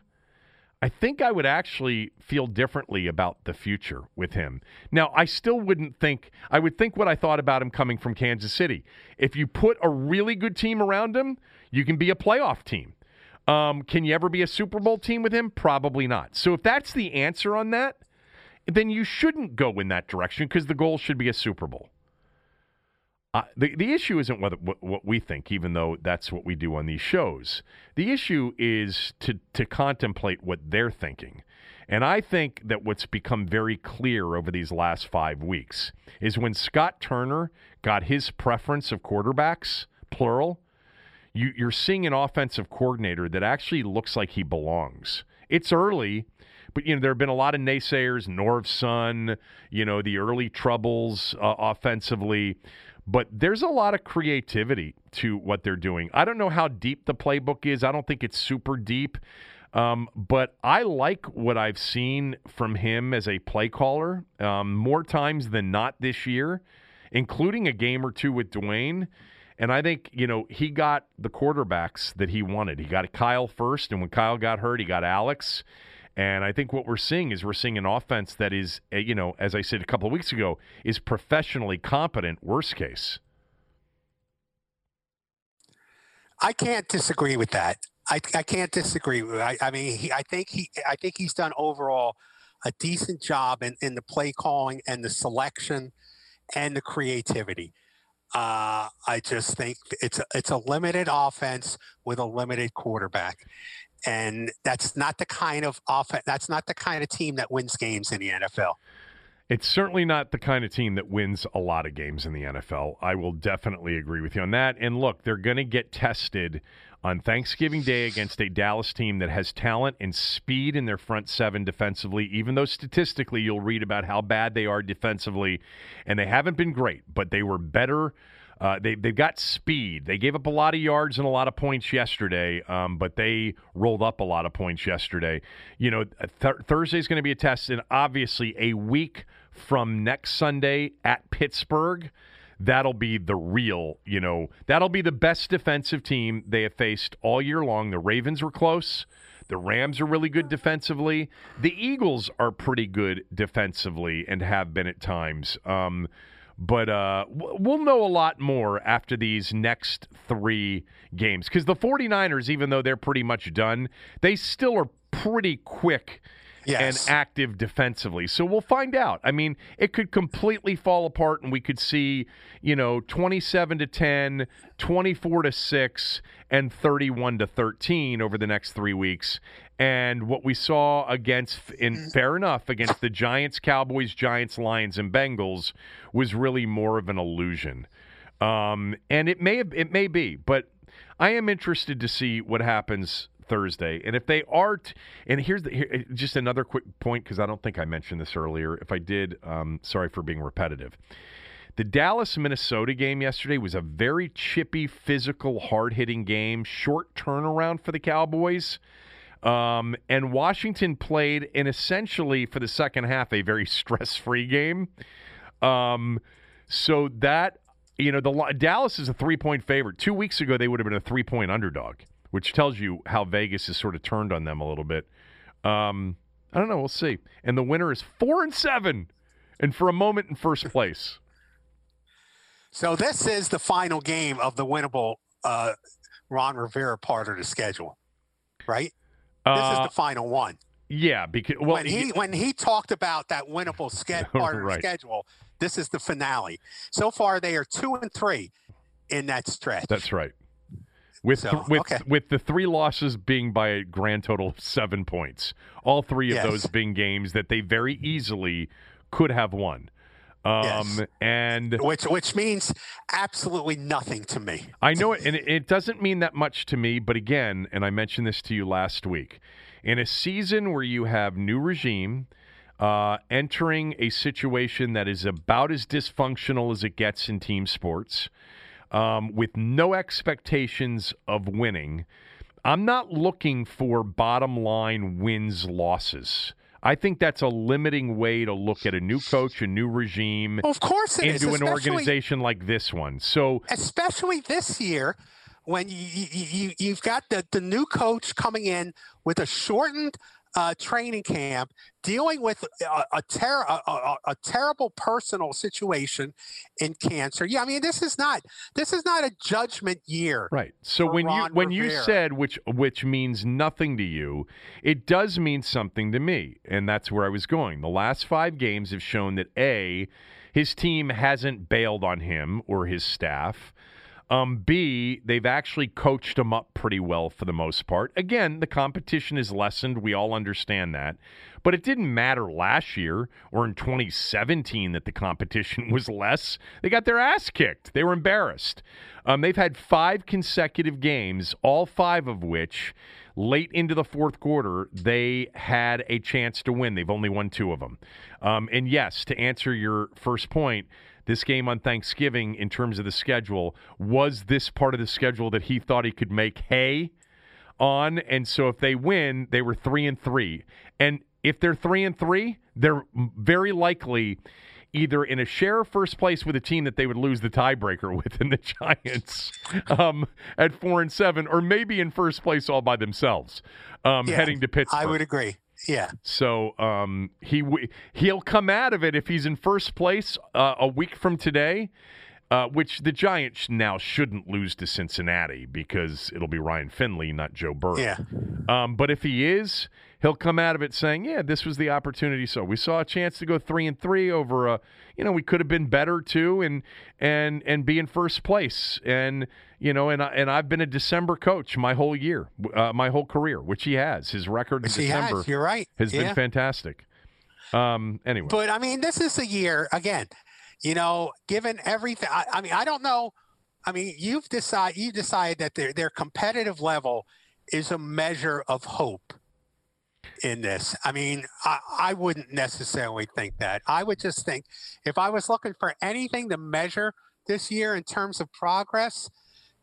I think I would actually feel differently about the future with him. Now, I still wouldn't think, I would think what I thought about him coming from Kansas City. If you put a really good team around him, you can be a playoff team. Um, can you ever be a Super Bowl team with him? Probably not. So if that's the answer on that, then you shouldn't go in that direction because the goal should be a Super Bowl. The the issue isn't what, what, what we think, even though that's what we do on these shows. The issue is to to contemplate what they're thinking, and I think that what's become very clear over these last five weeks is when Scott Turner got his preference of quarterbacks, plural. You, you're seeing an offensive coordinator that actually looks like he belongs. It's early, but you know there have been a lot of naysayers. Norv's son, you know the early troubles uh, offensively. But there's a lot of creativity to what they're doing. I don't know how deep the playbook is. I don't think it's super deep. Um, but I like what I've seen from him as a play caller um, more times than not this year, including a game or two with Dwayne. And I think, you know, he got the quarterbacks that he wanted. He got Kyle first, and when Kyle got hurt, he got Alex. And I think what we're seeing is we're seeing an offense that is, eh, you know, as I said a couple of weeks ago, is professionally competent, worst case.
I can't disagree with that. I, I can't disagree. I, I mean, he, I think he, I think he's done overall a decent job in, in the play calling and the selection and the creativity. Uh, I just think it's a, it's a limited offense with a limited quarterback, and that's not the kind of offense. That's not the kind of team that wins games in the NFL.
It's certainly not the kind of team that wins a lot of games in the NFL. I will definitely agree with you on that. And look, they're going to get tested on Thanksgiving Day against a Dallas team that has talent and speed in their front seven defensively, even though statistically you'll read about how bad they are defensively. And they haven't been great, but they were better uh, they they've got speed. They gave up a lot of yards and a lot of points yesterday, um, but they rolled up a lot of points yesterday. You know, th- Thursday is going to be a test, and obviously a week from next Sunday at Pittsburgh. That'll be the real, you know, that'll be the best defensive team they have faced all year long. The Ravens were close. The Rams are really good defensively. The Eagles are pretty good defensively and have been at times. Um, but uh, we'll know a lot more after these next three games. Because the 49ers, even though they're pretty much done, they still are pretty quick yes. and active defensively. So we'll find out. I mean, it could completely fall apart and we could see, you know, 27 to 10, 24 to 6 and 31 to 13 over the next 3 weeks. And what we saw against in mm. fair enough against the Giants, Cowboys, Giants, Lions and Bengals was really more of an illusion. Um, and it may have, it may be, but I am interested to see what happens Thursday. And if they aren't, and here's the, here, just another quick point because I don't think I mentioned this earlier. If I did, um, sorry for being repetitive. The Dallas Minnesota game yesterday was a very chippy, physical, hard hitting game, short turnaround for the Cowboys. Um, and Washington played in essentially for the second half a very [laughs] stress free game. Um, so that you know the Dallas is a three point favorite. Two weeks ago they would have been a three point underdog, which tells you how Vegas has sort of turned on them a little bit. Um, I don't know. We'll see. And the winner is four and seven, and for a moment in first place.
So this is the final game of the winnable uh, Ron Rivera part of the schedule, right? This uh, is the final one.
Yeah, because well,
when he, he when he talked about that winnable ske- part of the schedule, this is the finale. So far, they are two and three in that stretch.
That's right. With so, th- with okay. with the three losses being by a grand total of seven points, all three of yes. those being games that they very easily could have won. Um, yes. and
which which means absolutely nothing to me.
I know it, and it, it doesn't mean that much to me. But again, and I mentioned this to you last week, in a season where you have new regime. Uh, entering a situation that is about as dysfunctional as it gets in team sports, um, with no expectations of winning, I'm not looking for bottom line wins losses. I think that's a limiting way to look at a new coach, a new regime.
Well, of course,
into an organization like this one. So,
especially this year, when you, you, you have got the, the new coach coming in with a shortened uh, training camp, dealing with a, a, ter- a, a, a, terrible personal situation in cancer. Yeah, I mean this is not this is not a judgment year.
Right. So when Ron you when Rivera. you said which which means nothing to you, it does mean something to me, and that's where I was going. The last five games have shown that a his team hasn't bailed on him or his staff. Um, B, they've actually coached them up pretty well for the most part. Again, the competition is lessened. We all understand that. But it didn't matter last year or in 2017 that the competition [laughs] was less. They got their ass kicked. They were embarrassed. Um, they've had five consecutive games, all five of which late into the fourth quarter, they had a chance to win. They've only won two of them. Um, and yes, to answer your first point, this game on Thanksgiving in terms of the schedule was this part of the schedule that he thought he could make hay on and so if they win they were 3 and 3 and if they're 3 and 3 they're very likely either in a share of first place with a team that they would lose the tiebreaker with in the Giants um, at four and seven, or maybe in first place all by themselves, um, yeah, heading to Pittsburgh.
I would agree. Yeah.
So um, he w- he'll come out of it if he's in first place uh, a week from today, uh, which the Giants now shouldn't lose to Cincinnati because it'll be Ryan Finley, not Joe Burrow.
Yeah.
Um, but if he is, he'll come out of it saying, "Yeah, this was the opportunity." So we saw a chance to go three and three over a, you know, we could have been better too, and and and be in first place. And you know, and I, and I've been a December coach my whole year, uh, my whole career, which he has. His record in December,
has. you're right,
has
yeah.
been fantastic. Um, anyway,
but I mean, this is a year again. You know, given everything, I, I mean, I don't know. I mean, you've decided you decided that their their competitive level is a measure of hope in this. I mean, I, I wouldn't necessarily think that. I would just think if I was looking for anything to measure this year in terms of progress,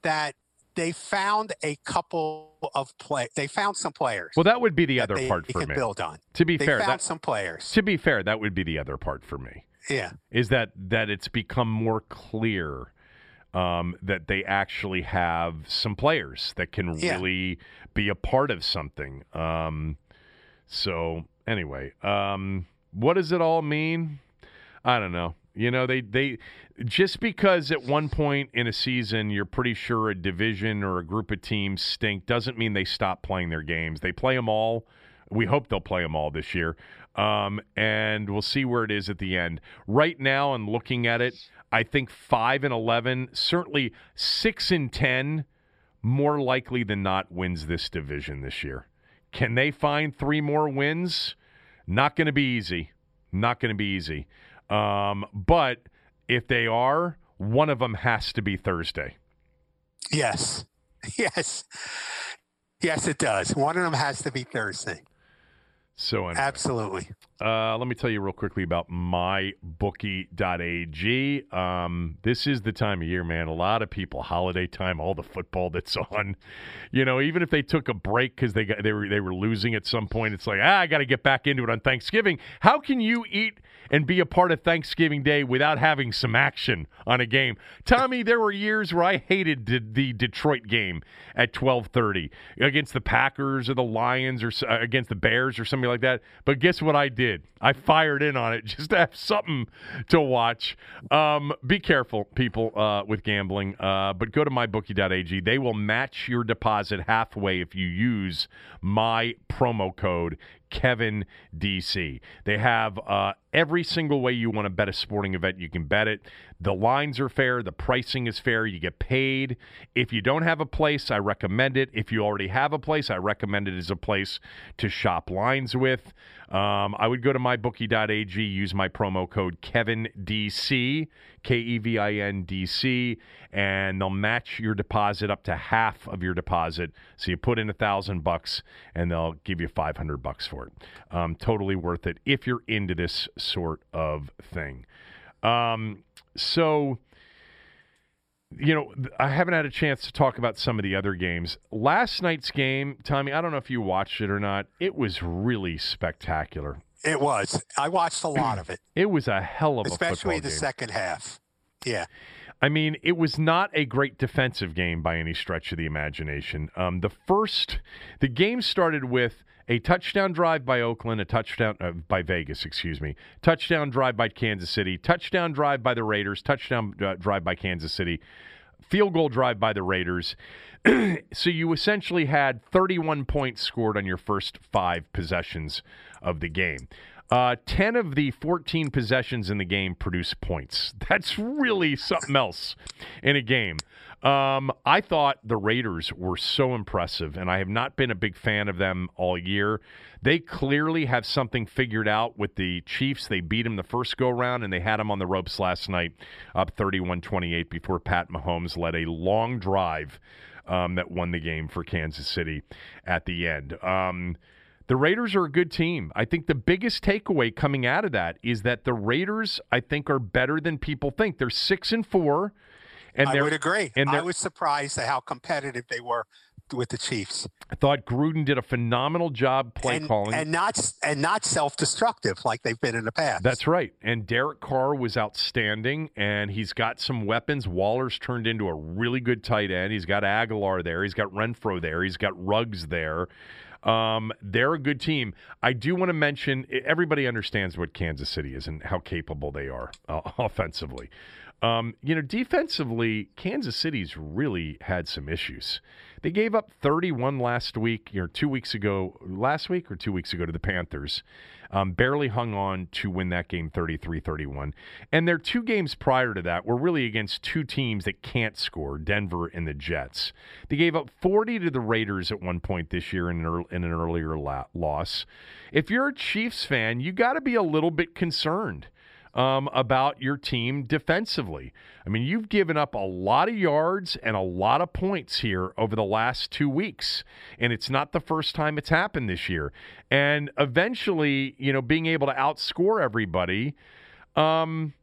that they found a couple of play. They found some players.
Well, that would be the other part for
me.
Build
on.
To be
they
fair,
found
that,
some players.
To be fair, that would be the other part for me.
Yeah,
is that that it's become more clear um, that they actually have some players that can yeah. really be a part of something. Um, so anyway, um, what does it all mean? I don't know. You know, they they just because at one point in a season you're pretty sure a division or a group of teams stink doesn't mean they stop playing their games. They play them all. We hope they'll play them all this year. Um, and we'll see where it is at the end. Right now, and looking at it, I think five and eleven, certainly six and ten, more likely than not wins this division this year. Can they find three more wins? Not going to be easy. Not going to be easy. Um, but if they are, one of them has to be Thursday.
Yes. [laughs] Yes. Yes, it does. One of them has to be Thursday.
So anyway.
Absolutely.
Uh, let me tell you real quickly about mybookie.ag. Um, this is the time of year, man. A lot of people, holiday time, all the football that's [laughs] on. You know, even if they took a break because they got they were they were losing at some point, it's like ah, I got to get back into it on Thanksgiving. How can you eat and be a part of Thanksgiving Day without having some action on a game? Tommy, there were years where I hated the, the Detroit game at twelve thirty against the Packers or the Lions or uh, against the Bears or something like that. But guess what I did? I fired in on it [laughs] just to have something to watch. Um, be careful, people, uh, with gambling. Uh, but go to mybookie.ag. They will match your deposit halfway if you use my promo code Kevin DC. They have uh, every single way you want to bet a sporting event, you can bet it. The lines are fair, the pricing is fair, you get paid. If you don't have a place, I recommend it. If you already have a place, I recommend it as a place to shop lines with. Um, I would go to mybookie.ag, use my promo code KevinDC, K E V I N D C, and they'll match your deposit up to half of your deposit. So you put in a thousand bucks, and they'll give you five hundred bucks for it. Um, totally worth it if you're into this sort of thing. Um, so you know, I haven't had a chance to talk about some of the other games. Last night's game, Tommy, I don't know if you watched it or not. It was really spectacular.
It was. I watched a lot of it. [clears throat]
It was a hell of
Especially
a football
the
game.
second half. Yeah.
I mean, it was not a great defensive game by any stretch of the imagination. Um, the first, the game started with a touchdown drive by Oakland, a touchdown uh, by Vegas, excuse me, touchdown drive by Kansas City, touchdown drive by the Raiders, touchdown uh, drive by Kansas City, field goal drive by the Raiders. [clears throat] so you essentially had 31 points scored on your first five possessions of the game. Uh, 10 of the 14 possessions in the game produce points. That's really something else in a game. Um, I thought the Raiders were so impressive, and I have not been a big fan of them all year. They clearly have something figured out with the Chiefs. They beat them the first go round, and they had them on the ropes last night, up 31 28 before Pat Mahomes led a long drive um, that won the game for Kansas City at the end. Um, the Raiders are a good team. I think the biggest takeaway coming out of that is that the Raiders, I think, are better than people think. They're six and four. And
I would agree.
And
I was surprised at how competitive they were with the Chiefs.
I thought Gruden did a phenomenal job play
and,
calling,
and not and not self-destructive like they've been in the past.
That's right. And Derek Carr was outstanding, and he's got some weapons. Waller's turned into a really good tight end. He's got Agholor there. He's got Renfrow there. He's got Ruggs there. Um, they're a good team. I do want to mention everybody understands what Kansas City is and how capable they are uh, [laughs] offensively. Um, you know, defensively, Kansas City's really had some issues. They gave up 31 last week, you know, two weeks ago, last week or two weeks ago to the Panthers. Um, barely hung on to win that game 33 31. And their two games prior to that were really against two teams that can't score Denver and the Jets. They gave up 40 to the Raiders at one point this year in an, in an earlier la- loss. If you're a Chiefs fan, you got to be a little bit concerned um, about your team defensively. I mean, you've given up a lot of yards and a lot of points here over the last two weeks, and it's not the first time it's happened this year. And eventually, you know, being able to outscore everybody. Um,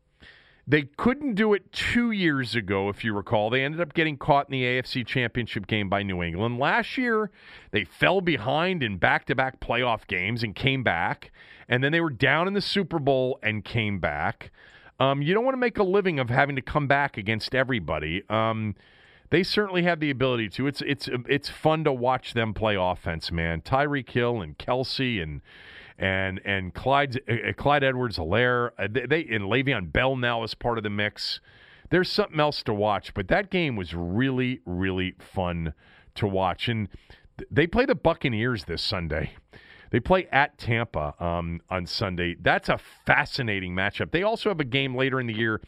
they couldn't do it two years ago, if you recall. They ended up getting caught in the AFC Championship game by New England. Last year, they fell behind in back to back playoff games and came back. And then they were down in the Super Bowl and came back. Um, you don't want to make a living of having to come back against everybody. Um, they certainly have the ability to. It's it's it's fun to watch them play offense, man. Tyreek Hill and Kelce and and and Clyde uh, Clyde Edwards-Helaire, uh, they, they and Le'Veon Bell now is part of the mix. There's something else to watch, but that game was really really fun to watch, and they play the Buccaneers this Sunday. They play at Tampa um, on Sunday. That's a fascinating matchup. They also have a game later in the year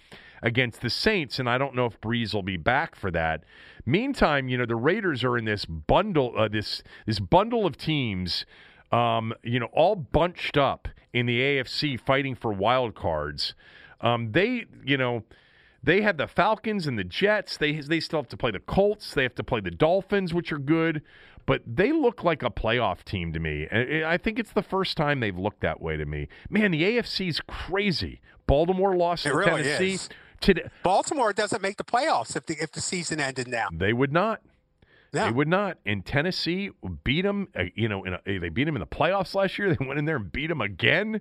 against the Saints, and I don't know if Brees will be back for that. Meantime, you know the Raiders are in this bundle, uh, this this bundle of teams, um, you know, all bunched up in the AFC, fighting for wild cards. Um, they, you know. They have the Falcons and the Jets. They they still have to play the Colts. They have to play the Dolphins, which are good. But they look like a playoff team to me. I think it's the first time they've looked that way to me. Man, the AFC's crazy. Baltimore lost
It
to
really
Tennessee.
is.
Today,
Baltimore doesn't make the playoffs if the if the season ended now.
they would not.
No.
They would not. And Tennessee beat them. Uh, you know, in a, they beat them in the playoffs last year. [laughs] They went in there and beat them again.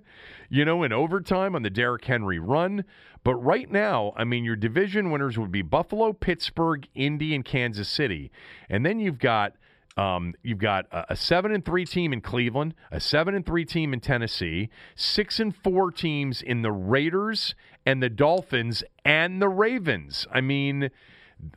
You know, in overtime on the Derrick Henry run. But right now, I mean, your division winners would be Buffalo, Pittsburgh, Indy, and Kansas City, and then you've got. Um, you've got a, a seven and three team in Cleveland, a seven and three team in Tennessee, six and four teams in the Raiders and the Dolphins and the Ravens. I mean,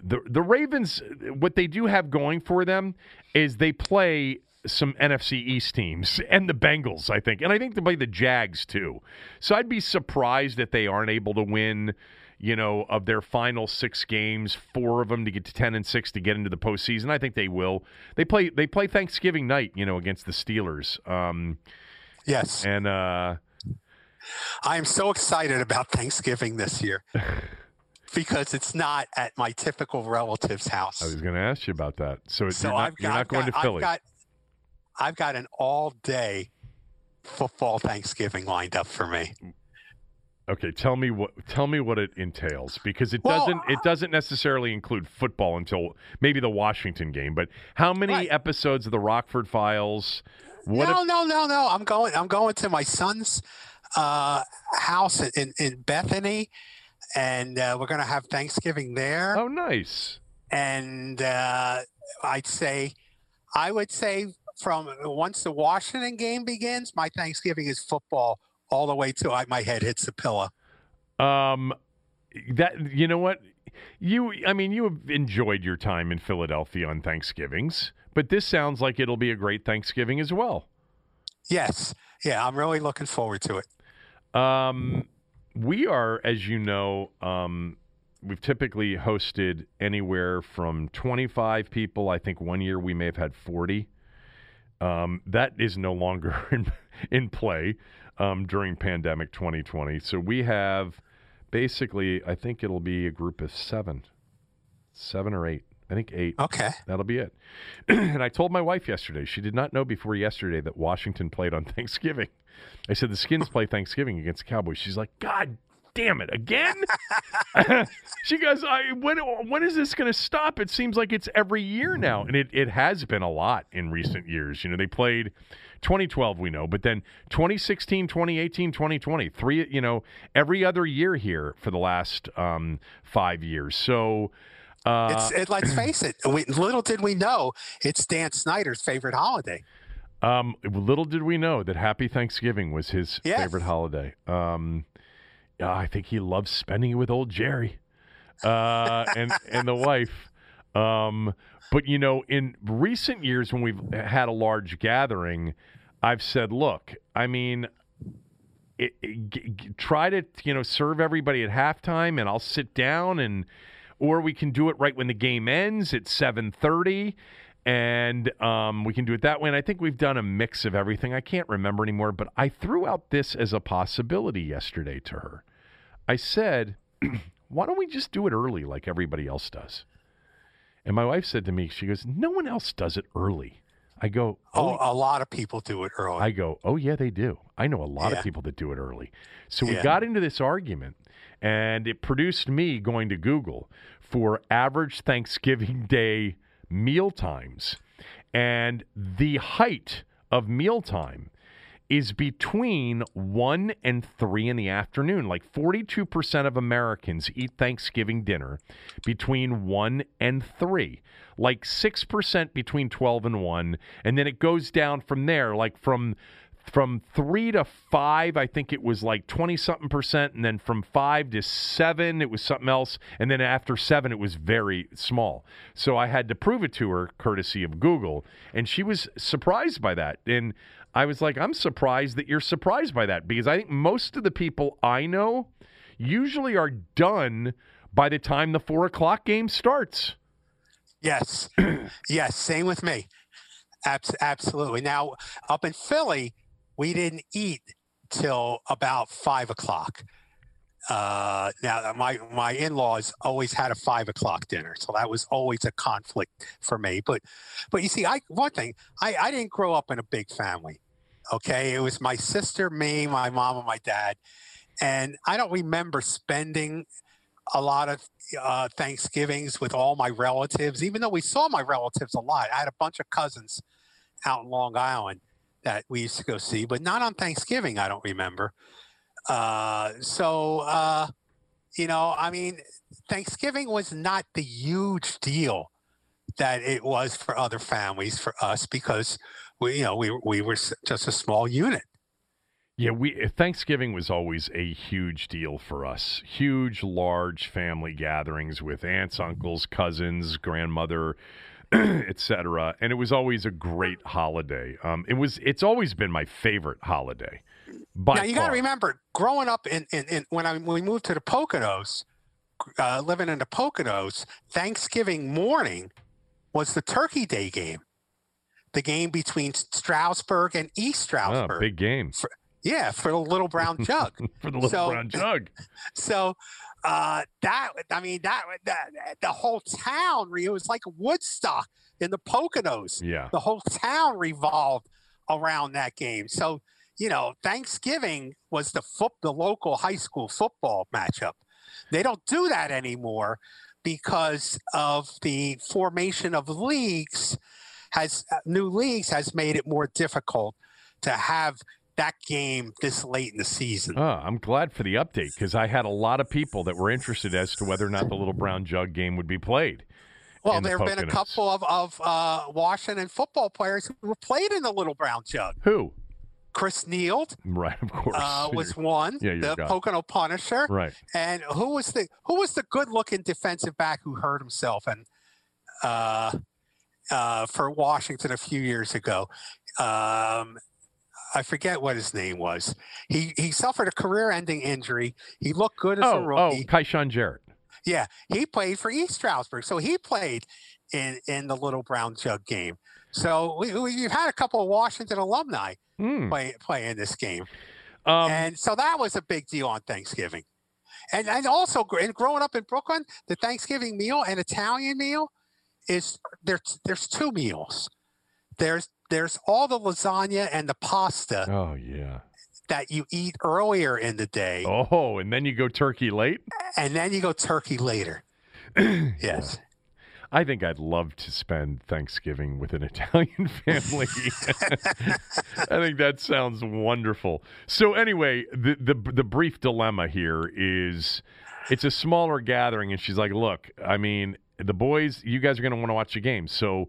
the the Ravens, what they do have going for them is they play some NFC East teams [laughs] and the Bengals, I think, and I think they play the Jags too. So I'd be surprised if they aren't able to win. You know, of their final six games, four of them to get to ten and six to get into the postseason. I think they will. They play. They play Thanksgiving night. You know, against the Steelers. Um,
Yes,
and uh,
I am so excited about Thanksgiving this year [laughs] because it's not at my typical relative's house.
I was going to ask you about that. So,
so
you're not,
got,
you're not going
got,
to Philly.
I've got, I've got an all-day football Thanksgiving lined up for me.
Okay, tell me what tell me what it entails because it
Well,
doesn't it doesn't necessarily include football until maybe the Washington game. But how many
Right.
episodes of the Rockford Files? What
no,
if-
no, no, no. I'm going. I'm going to my son's uh, house in, in Bethany, and uh, we're going to have Thanksgiving there.
oh, nice.
And uh, I'd say, I would say, from once the Washington game begins, my Thanksgiving is football all the way till I, my head hits the pillow.
Um, that you know what you I mean you have enjoyed your time in Philadelphia on Thanksgivings, but this sounds like it'll be a great Thanksgiving as well.
Yes, yeah, I'm really looking forward to it.
Um, we are, as you know, um, we've typically hosted anywhere from 25 people. I think one year we may have had 40. Um, that is no longer [laughs] in, in play um, during pandemic 2020. So we have basically, I think it'll be a group of seven, seven or eight. I think eight.
Okay.
That'll be it. [clears throat] and I told my wife yesterday, she did not know before yesterday that Washington played on [laughs] Thanksgiving. I said, the Skins play Thanksgiving against the Cowboys. She's like, God damn it, again? [laughs] she goes, I, when, when is this going to stop? It seems like it's every year now. And it, it has been a lot in recent years. You know, they played 2012, we know, but then 2016, 2018, 2020, three, you know, every other year here for the last um, five years. So, uh,
It's it, let's [clears throat] face it. We, little did we know it's Dan Snyder's favorite holiday.
Um, little did we know that Happy Thanksgiving was his
Yes.
favorite holiday. Um, I think he loves spending it with old Jerry, uh, and and the wife. Um, but you know, in recent years when we've had a large gathering, I've said, look, I mean, it, it- g- g- try to you know serve everybody at halftime, and I'll sit down and. Or we can do it right when the game ends at seven thirty, and um, we can do it that way. And I think we've done a mix of everything. I can't remember anymore, but I threw out this as a possibility yesterday to her. I said, [clears throat] "Why don't we just do it early like everybody else does?" And my wife said to me, "She goes, no one else does it early." I go,
oh, oh, a lot of people do it early.
I go, oh yeah, they do. I know a lot
Yeah.
of people that do it early. So we got into this argument, and it produced me going to Google for average Thanksgiving [laughs] Day meal times, and the height of mealtime is between 1 and 3 in the afternoon. Like 42% of Americans eat Thanksgiving dinner between 1 and 3. Like 6% between 12 and 1, and then it goes down from there like from from 3 to 5, I think it was like 20 something percent, and then from 5 to 7 it was something else, and then after 7 it was very small. So I had to prove it to her courtesy of Google, and she was surprised by that. And I was like, I'm surprised that you're surprised by that because I think most of the people I know usually are done by the time the four o'clock game starts.
Yes, [clears throat] yes. Same with me. Abs- absolutely. Now, up in Philly, we didn't eat till about five o'clock. uh, now my my in-laws always had a five o'clock dinner, so that was always a conflict for me. But but you see, I one thing I I didn't grow up in a big family. Okay, it was my sister, me, my mom, and my dad, and I don't remember spending a lot of uh, Thanksgivings with all my relatives, even though we saw my relatives a lot. I had a bunch of cousins out in Long Island that we used to go see, but not on Thanksgiving. I don't remember. Uh, so, uh, you know, I mean, Thanksgiving was not the huge deal that it was for other families for us because we, you know, we we were just a small unit.
Yeah, we Thanksgiving was always a huge deal for us. Huge, large family gatherings with aunts, uncles, cousins, grandmother, [clears throat] etc. And it was always a great holiday. Um, it was. It's always been my favorite holiday.
now you got to remember, growing up in, in, in, when I when we moved to the Poconos, uh, living in the Poconos, Thanksgiving morning was the Turkey Day game, the game between Stroudsburg and East Stroudsburg.
Oh, big game.
For, yeah, for the little brown [laughs] jug.
for the little so, brown [laughs] jug.
So uh, that I mean that, that the whole town it was like Woodstock in the Poconos.
Yeah,
the whole town revolved around that game. So you know, Thanksgiving was the foot the local high school football matchup. They don't do that anymore because of the formation of leagues has uh, new leagues has made it more difficult to have that game this late in the season.
Oh, I'm glad for the update because I had a lot of people that were interested as to whether or not the Little Brown Jug game would be played.
Well, there have been a couple of, of uh, Washington football players who were played in the Little Brown Jug.
Who?
Chris Neild,
right? Of course,
uh, [laughs] was one. Yeah, the. Pocono Punisher,
right?
And who was the who was the good-looking defensive back who hurt himself and uh, uh, for Washington a few years ago? Um, I forget what his name was. He he suffered a career-ending injury. He looked good as
oh,
a rookie.
Oh, Kyshoen Jarrett.
Yeah, he played for East Stroudsburg, so he played in in the Little Brown Jug game. So we, we've had a couple of Washington alumni mm. play play in this game, um, and so that was a big deal on Thanksgiving. And and also, and growing up in Brooklyn, the Thanksgiving meal, an Italian meal, is there's there's two meals. There's there's all the lasagna and the pasta.
Oh yeah.
That you eat earlier in the day.
Oh, and then you go turkey late.
And then you go turkey later. [clears throat] yes. Yeah.
I think I'd love to spend Thanksgiving with an [laughs] Italian family. [laughs] I think that sounds wonderful. So anyway, the, the the brief dilemma here is it's a smaller gathering and she's like, "Look, I mean, the boys, you guys are going to want to watch the game. So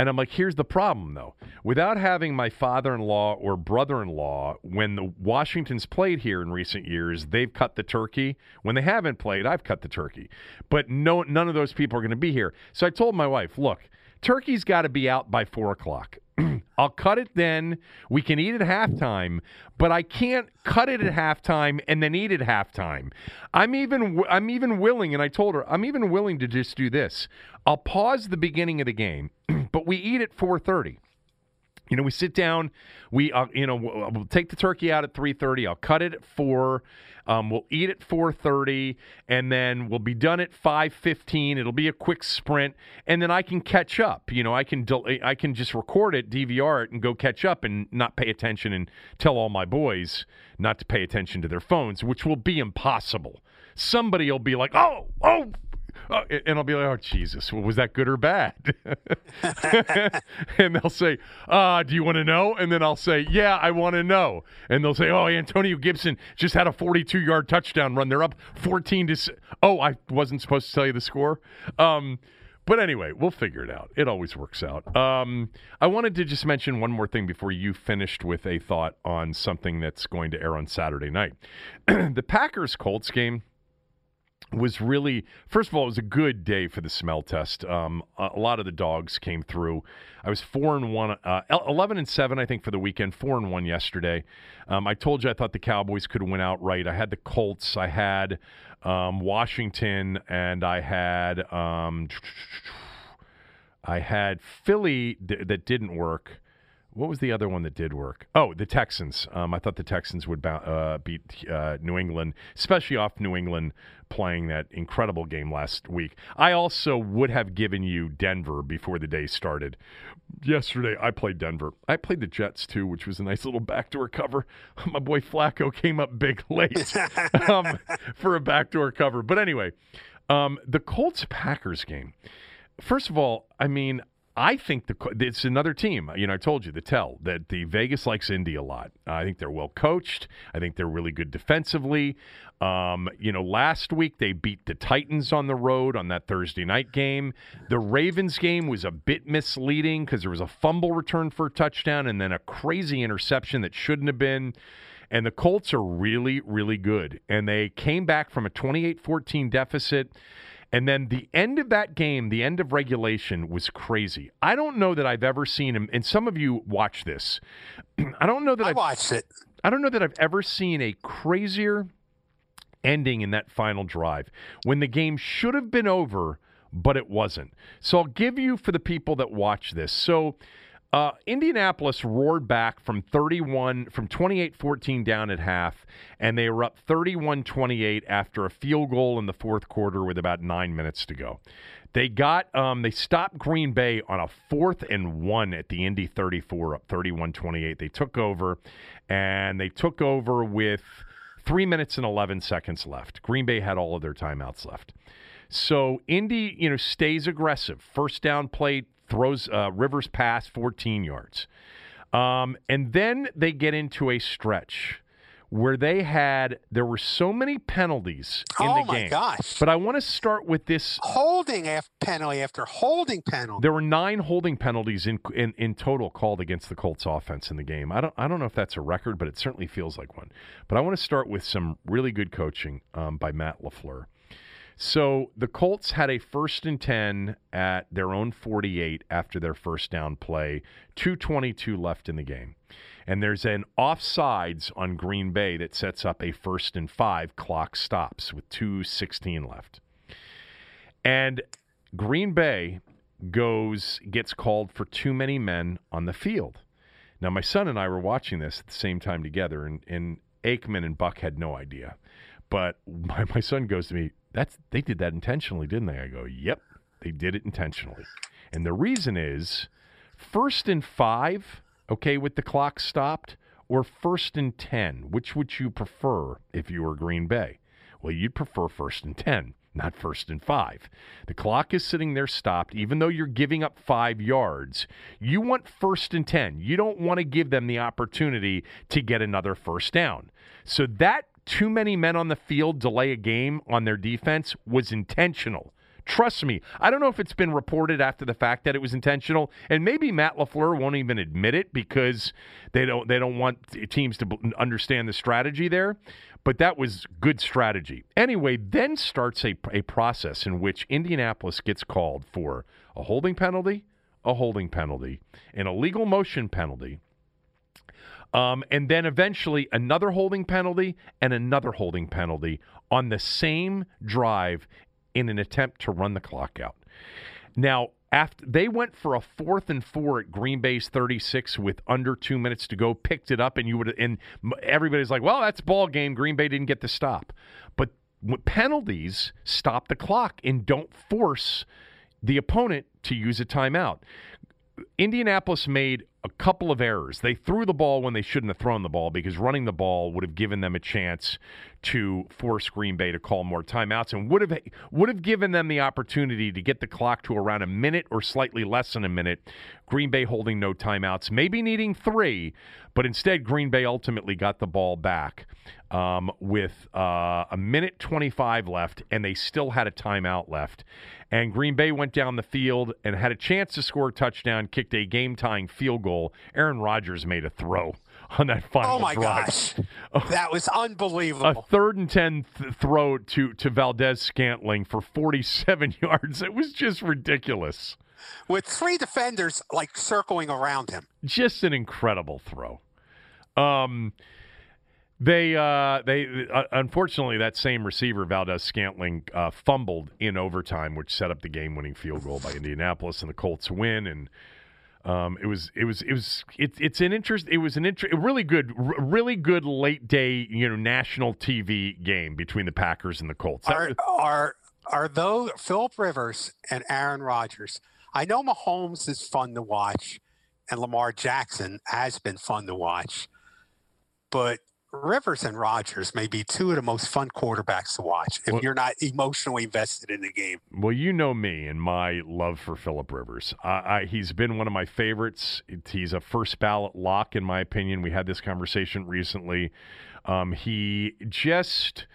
and I'm like, here's the problem though. Without having my father in law or brother in law, when the Washingtons played here in recent years, they've cut the turkey. When they haven't played, I've cut the turkey. But no, none of those people are going to be here. So I told my wife, look, turkey's got to be out by four o'clock. [clears throat] I'll cut it then. We can eat at halftime, but I can't cut it at halftime and then eat at halftime. I'm even I'm even willing, and I told her I'm even willing to just do this. I'll pause the beginning of the game, [clears throat] but we eat at 4:30. You know, we sit down. We, uh, you know, we'll, we'll, take the turkey out at 3:30. I'll cut it at four. Um, we'll eat at 4:30, and then we'll be done at 5:15. It'll be a quick sprint, and then I can catch up. You know, I can del- I can just record it, DVR it, and go catch up, and not pay attention, and tell all my boys not to pay attention to their phones, which will be impossible. Somebody will be like, "Oh, oh, uh, and I'll be like, oh, Jesus, well, was that good or bad? [laughs] and they'll say, uh, do you want to know? And then I'll say, yeah, I want to know. And they'll say, oh, Antonio Gibson just had a 42 yard touchdown run. They're up 14 to. Oh, I wasn't supposed to tell you the score. Um, but anyway, we'll figure it out. It always works out. Um, I wanted to just mention one more thing before you finished with a thought on something that's going to air on Saturday night. [clears throat] the Packers Colts game was really first of all it was a good day for the smell test. Um, a, lot of the dogs came through. I was four and one uh, 11 and seven i think for the weekend four and one yesterday. Um, i told you i thought the cowboys could win outright i had the colts i had um, washington and i had um, [tsk] i had philly th- that didn't work what was the other one that did work? Oh, the Texans. Um, I thought the Texans would uh, beat uh, New England, especially off New England playing that incredible game last week. I also would have given you Denver before the day started. Yesterday, I played Denver. I played the Jets too, which was a nice little backdoor cover. [laughs] My boy Flacco came up big [laughs] late [laughs] um, for a backdoor cover. But anyway, um, the Colts Packers game. First of all, I mean, I think the it's another team. You know, I told you the tell that the Vegas likes Indy a lot. I think they're well coached. I think they're really good defensively. Um, you know, last week they beat the Titans on the road on that Thursday night game. The Ravens game was a bit misleading because there was a fumble return for a touchdown and then a crazy interception that shouldn't have been. And the Colts are really, really good. And they came back from a 28 14 deficit. And then the end of that game, the end of regulation was crazy. I don't know that I've ever seen him, and some of you watch this. [clears throat] I don't know that
I
I've,
watched it.
I don't know that I've ever seen a crazier ending in that final drive when the game should have been over, but it wasn't. So I'll give you for the people that watch this. So uh, Indianapolis roared back from 31 from 28-14 down at half, and they were up 31-28 after a field goal in the fourth quarter with about nine minutes to go. They got um, they stopped Green Bay on a fourth and one at the Indy 34 up 31-28. They took over, and they took over with three minutes and 11 seconds left. Green Bay had all of their timeouts left. So Indy, you know, stays aggressive. First down play, throws uh, Rivers pass 14 yards. Um, and then they get into a stretch where they had there were so many penalties in
oh
the game.
my gosh!
But I want to start with this
holding after penalty after holding penalty.
There were nine holding penalties in, in in total called against the Colts offense in the game. I don't I don't know if that's a record, but it certainly feels like one. But I want to start with some really good coaching um, by Matt LaFleur. So the Colts had a first and 10 at their own 48 after their first down play, 222 left in the game. And there's an offsides on Green Bay that sets up a first and 5 clock stops with 216 left. And Green Bay goes gets called for too many men on the field. Now my son and I were watching this at the same time together and, and Aikman and Buck had no idea. But [laughs] my, my son goes to me, that's they did that intentionally, didn't they? I go, yep, they did it intentionally. And the reason is first and five, okay, with the clock stopped, or first and 10? Which would you prefer if you were Green Bay? Well, you'd prefer first and 10, not first and five. The clock is sitting there stopped, even though you're giving up five yards. You want first and 10. You don't want to give them the opportunity to get another first down. So that too many men on the field delay a game on their defense was intentional. Trust me, I don't know if it's been reported after the fact that it was intentional, and maybe Matt LaFleur won't even admit it because they don't they don't want teams to understand the strategy there. But that was good strategy. Anyway, then starts a, a process in which Indianapolis gets called for a holding penalty, a holding penalty, an illegal motion penalty, um, and then eventually another holding penalty and another holding penalty on the same drive in an attempt to run the clock out. Now, after they went for a fourth and four at Green Bay's 36 with under two minutes to go, picked it up, and you would and everybody's like, "Well, that's ball game. Green Bay didn't get the stop." But penalties stop the clock and don't force the opponent to use a timeout. Indianapolis made a couple of errors. They threw the ball when they shouldn't have thrown the ball because running the ball would have given them a chance to force Green Bay to call more timeouts and would have would have given them the opportunity to get the clock to around a minute or slightly less than a minute. Green Bay holding no timeouts, maybe needing three, but instead Green Bay ultimately got the ball back um, with uh, a minute 25 left, and they still had a timeout left. And Green Bay went down the field and had a chance to score a touchdown, kicked a game tying field goal. Aaron Rodgers made a throw on that final
Oh my
drive.
gosh, [laughs] that was unbelievable.
A third and ten th- throw to to Valdes-Scantling for 47 [laughs] yards. It was just ridiculous.
With three defenders like circling around him.
Just an incredible throw. Um, they uh, they uh, unfortunately that same receiver Valdes-Scantling uh, fumbled in overtime, which set up the game-winning field goal by Indianapolis, and the Colts win. And Um, it was it was it was it's it's an interest it was an inter- really good r- really good late day you know national TV game between the Packers and the Colts. That
Are
was-
are are those Philip Rivers and Aaron Rodgers? I know Mahomes is fun to watch, and Lamar Jackson has been fun to watch, but Rivers and Rodgers may be two of the most fun quarterbacks to watch if
Well-
you're not emotionally invested in the game.
Well, you know me and my love for Philip Rivers. I, I, he's been one of my favorites. He's a first ballot lock, in my opinion. We had this conversation recently. Um, he just.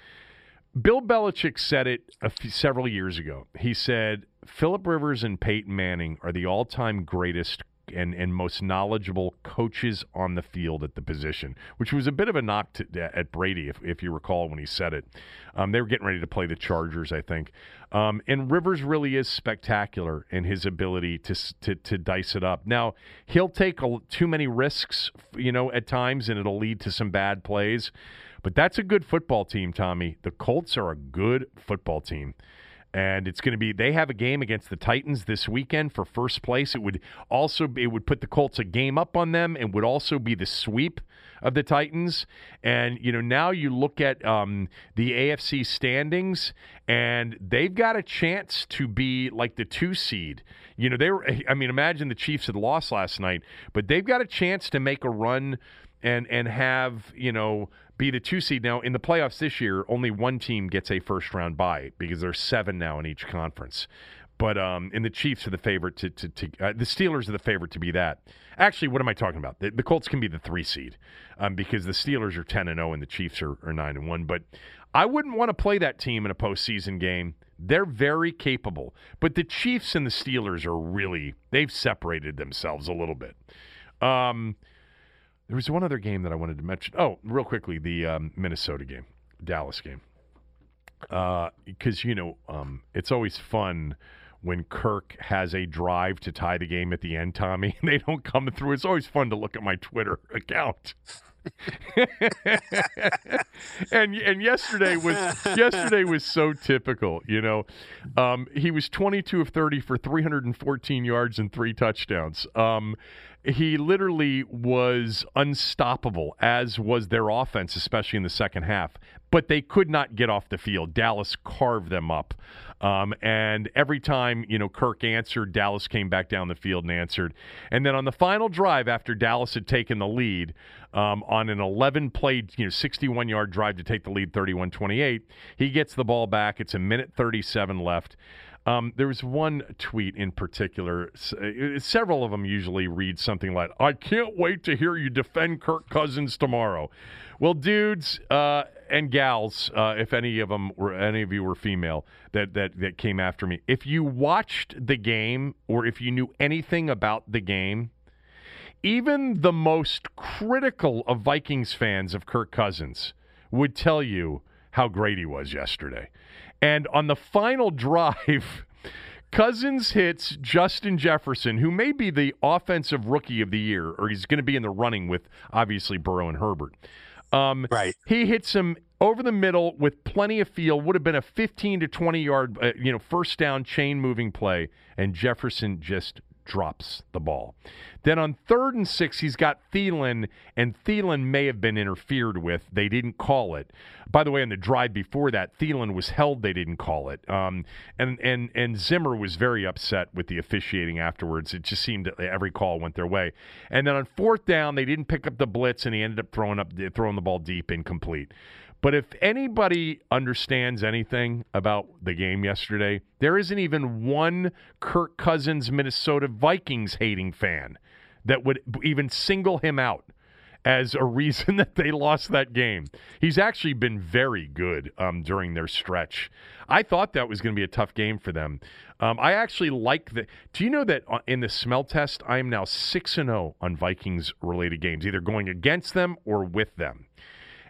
Bill Belichick said it a few, several years ago. He said Philip Rivers and Peyton Manning are the all-time greatest and, and most knowledgeable coaches on the field at the position, which was a bit of a knock to, at Brady, if, if you recall when he said it. Um, they were getting ready to play the Chargers, I think. Um, and Rivers really is spectacular in his ability to, to to dice it up. Now he'll take a, too many risks, you know, at times, and it'll lead to some bad plays. But that's a good football team, Tommy. The Colts are a good football team. And it's going to be they have a game against the Titans this weekend for first place. It would also it would put the Colts a game up on them and would also be the sweep of the Titans. And you know, now you look at um, the AFC standings and they've got a chance to be like the 2 seed. You know, they were I mean, imagine the Chiefs had lost last night, but they've got a chance to make a run and and have you know be the two seed now in the playoffs this year. Only one team gets a first round bye because there's seven now in each conference. But um, and the Chiefs are the favorite to to, to uh, the Steelers are the favorite to be that. Actually, what am I talking about? The, the Colts can be the three seed um, because the Steelers are ten and zero and the Chiefs are, are nine and one. But I wouldn't want to play that team in a postseason game. They're very capable, but the Chiefs and the Steelers are really they've separated themselves a little bit. Um, there was one other game that I wanted to mention. Oh, real quickly, the um, Minnesota game, Dallas game. Because, you know, um, it's always fun when Kirk has a drive to tie the game at the end, Tommy, and [laughs] they don't come through. It's always fun to look at my Twitter [laughs] account. And and yesterday was yesterday was so typical. You know, um, he was 22 of 30 for 314 yards and three touchdowns. Um, he literally was unstoppable, as was their offense, especially in the second half. But they could not get off the field. Dallas carved them up. Um, and every time, you know, Kirk answered, Dallas came back down the field and answered. And then on the final drive, after Dallas had taken the lead um, on an 11 play, you know, 61 yard drive to take the lead 31 28, he gets the ball back. It's a minute 37 left. Um, there was one tweet in particular. uh, Several of them usually read something like, "I can't wait to hear you defend Kirk Cousins tomorrow." Well, dudes uh, and gals, uh, if any of them were any of you were female that that that came after me, if you watched the game or if you knew anything about the game, even the most critical of Vikings fans of Kirk Cousins would tell you how great he was yesterday. And on the final drive, [laughs] Cousins hits Justin Jefferson, who may be the offensive rookie of the year, or he's going to be in the running with obviously Burrow and Herbert. Um,
Right.
He hits him over the middle with plenty of field. Would have been a 15 to 20 yard, uh, you know, first down chain moving play, and Jefferson just drops the ball. Then on third and six, he's got Thielen, and Thielen may have been interfered with. They didn't call it. By the way, on the drive before that, Thielen was held. They didn't call it. Um, and and and Zimmer was very upset with the officiating afterwards. It just seemed that every call went their way. And then on fourth down, they didn't pick up the blitz, and he ended up throwing up throwing the ball deep, incomplete. But if anybody understands anything about the game yesterday, there isn't even one Kirk Cousins Minnesota Vikings hating fan that would even single him out as a [laughs] reason that they lost that game. He's actually been very good um, during their stretch. I thought that was going to be a tough game for them. Um, I actually like the. Do you know that uh, in the smell test, I am now six and zero on Vikings related games, either going against them or with them.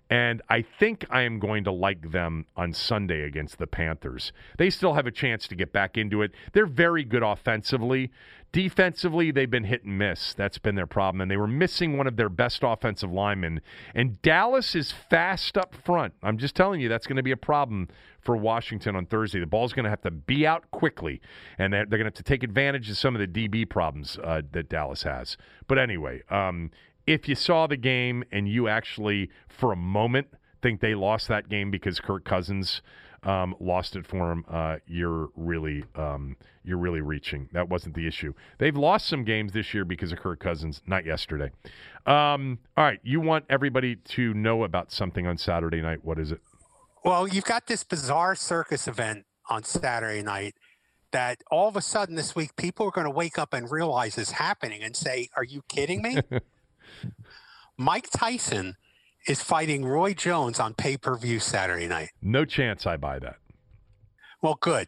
And I think I am going to like them on Sunday against the Panthers. They still have a chance to get back into it. They're very good offensively. Defensively, they've been hit and miss. That's been their problem. And they were missing one of their best offensive linemen. And Dallas is fast up front. I'm just telling you, that's going to be a problem for Washington on Thursday. The ball's going to have to be out quickly, and they're, going to have to take advantage of some of the DB problems uh, that Dallas has. But anyway, um, if you saw the game and you actually, for a moment, think they lost that game because Kirk Cousins um, lost it for him, uh, you're really um, you're really reaching. That wasn't the issue. They've lost some games this year because of Kirk Cousins, not yesterday. Um, all right, you want everybody to know about something on Saturday night. What is it?
Well, you've got this bizarre circus event on Saturday night that all of a sudden this week people are going to wake up and realize is happening and say, "Are you kidding me?" [laughs] Mike Tyson is fighting Roy Jones on pay-per-view Saturday night.
No chance I buy that.
Well, good.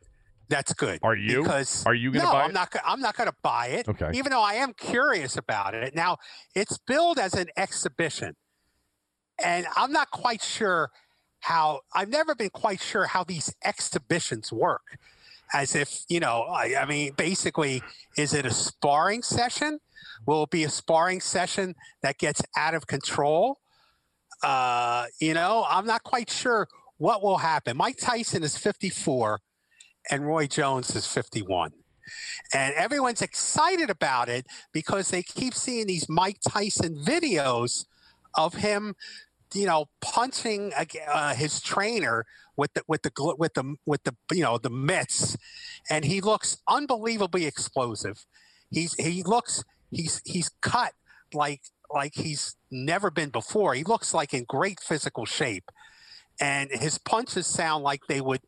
That's good.
Are you?
Because
are you going to
no,
buy
I'm
it?
not. I'm not going to buy it.
Okay.
Even though I am curious about it. Now, it's billed as an exhibition, and I'm not quite sure how. I've never been quite sure how these exhibitions work. As if you know, I, I mean, basically, is it a sparring session? Will it be a sparring session that gets out of control? Uh, you know, I'm not quite sure what will happen. Mike Tyson is 54 and Roy Jones is 51. And everyone's excited about it because they keep seeing these Mike Tyson videos of him, you know, punching uh, his trainer with the with the with the with the you know the mitts, and he looks unbelievably explosive. He's he looks he's he's cut like like he's never been before. He looks like in great physical shape, and his punches sound like they would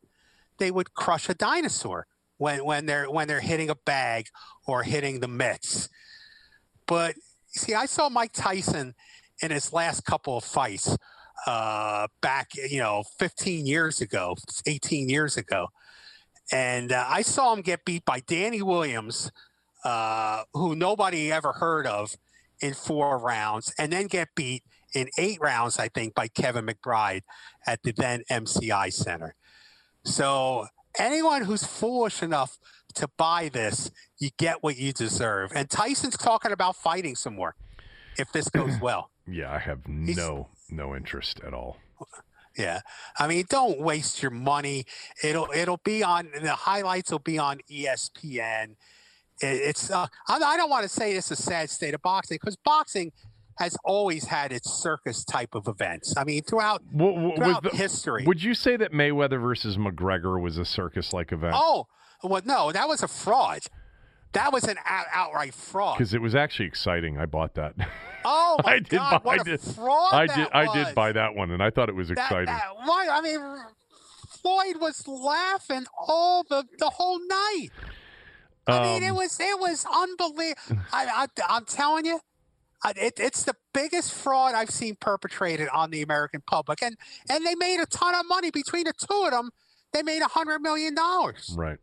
they would crush a dinosaur when when they're when they're hitting a bag or hitting the mitts. But see, I saw Mike Tyson in his last couple of fights uh, back, you know, 15 years ago, 18 years ago, and uh, I saw him get beat by Danny Williams, uh, who nobody ever heard of, in four rounds, and then get beat in eight rounds, I think, by Kevin McBride at the then MCI Center. So anyone who's foolish enough to buy this, you get what you deserve. And Tyson's talking about fighting some more if this goes [clears throat] well.
Yeah, I have no no interest at all.
Yeah, I mean, don't waste your money. It'll it'll be on the highlights. will be on ESPN. It, it's uh, I, I don't want to say it's a sad state of boxing because boxing has always had its circus type of events. I mean, throughout,
W- w-
throughout
the-
history.
Would you say that Mayweather versus McGregor was a circus-like event?
Oh, well, no, that was a fraud. That was an out, outright fraud.
because it was actually exciting. I bought that.
Oh [laughs] my
I did
God,
buy.
what
I
a
did.
fraud
I
that
did. I did buy that one, and I thought it was exciting.
that- why? I mean, Floyd was laughing all the the whole night. I mean, it
Um,
was it was unbelievable. [laughs] I, I I'm telling you, it, it's the biggest fraud I've seen perpetrated on the American public, and and they made a ton of money between the two of them. They made a hundred million dollars,
right.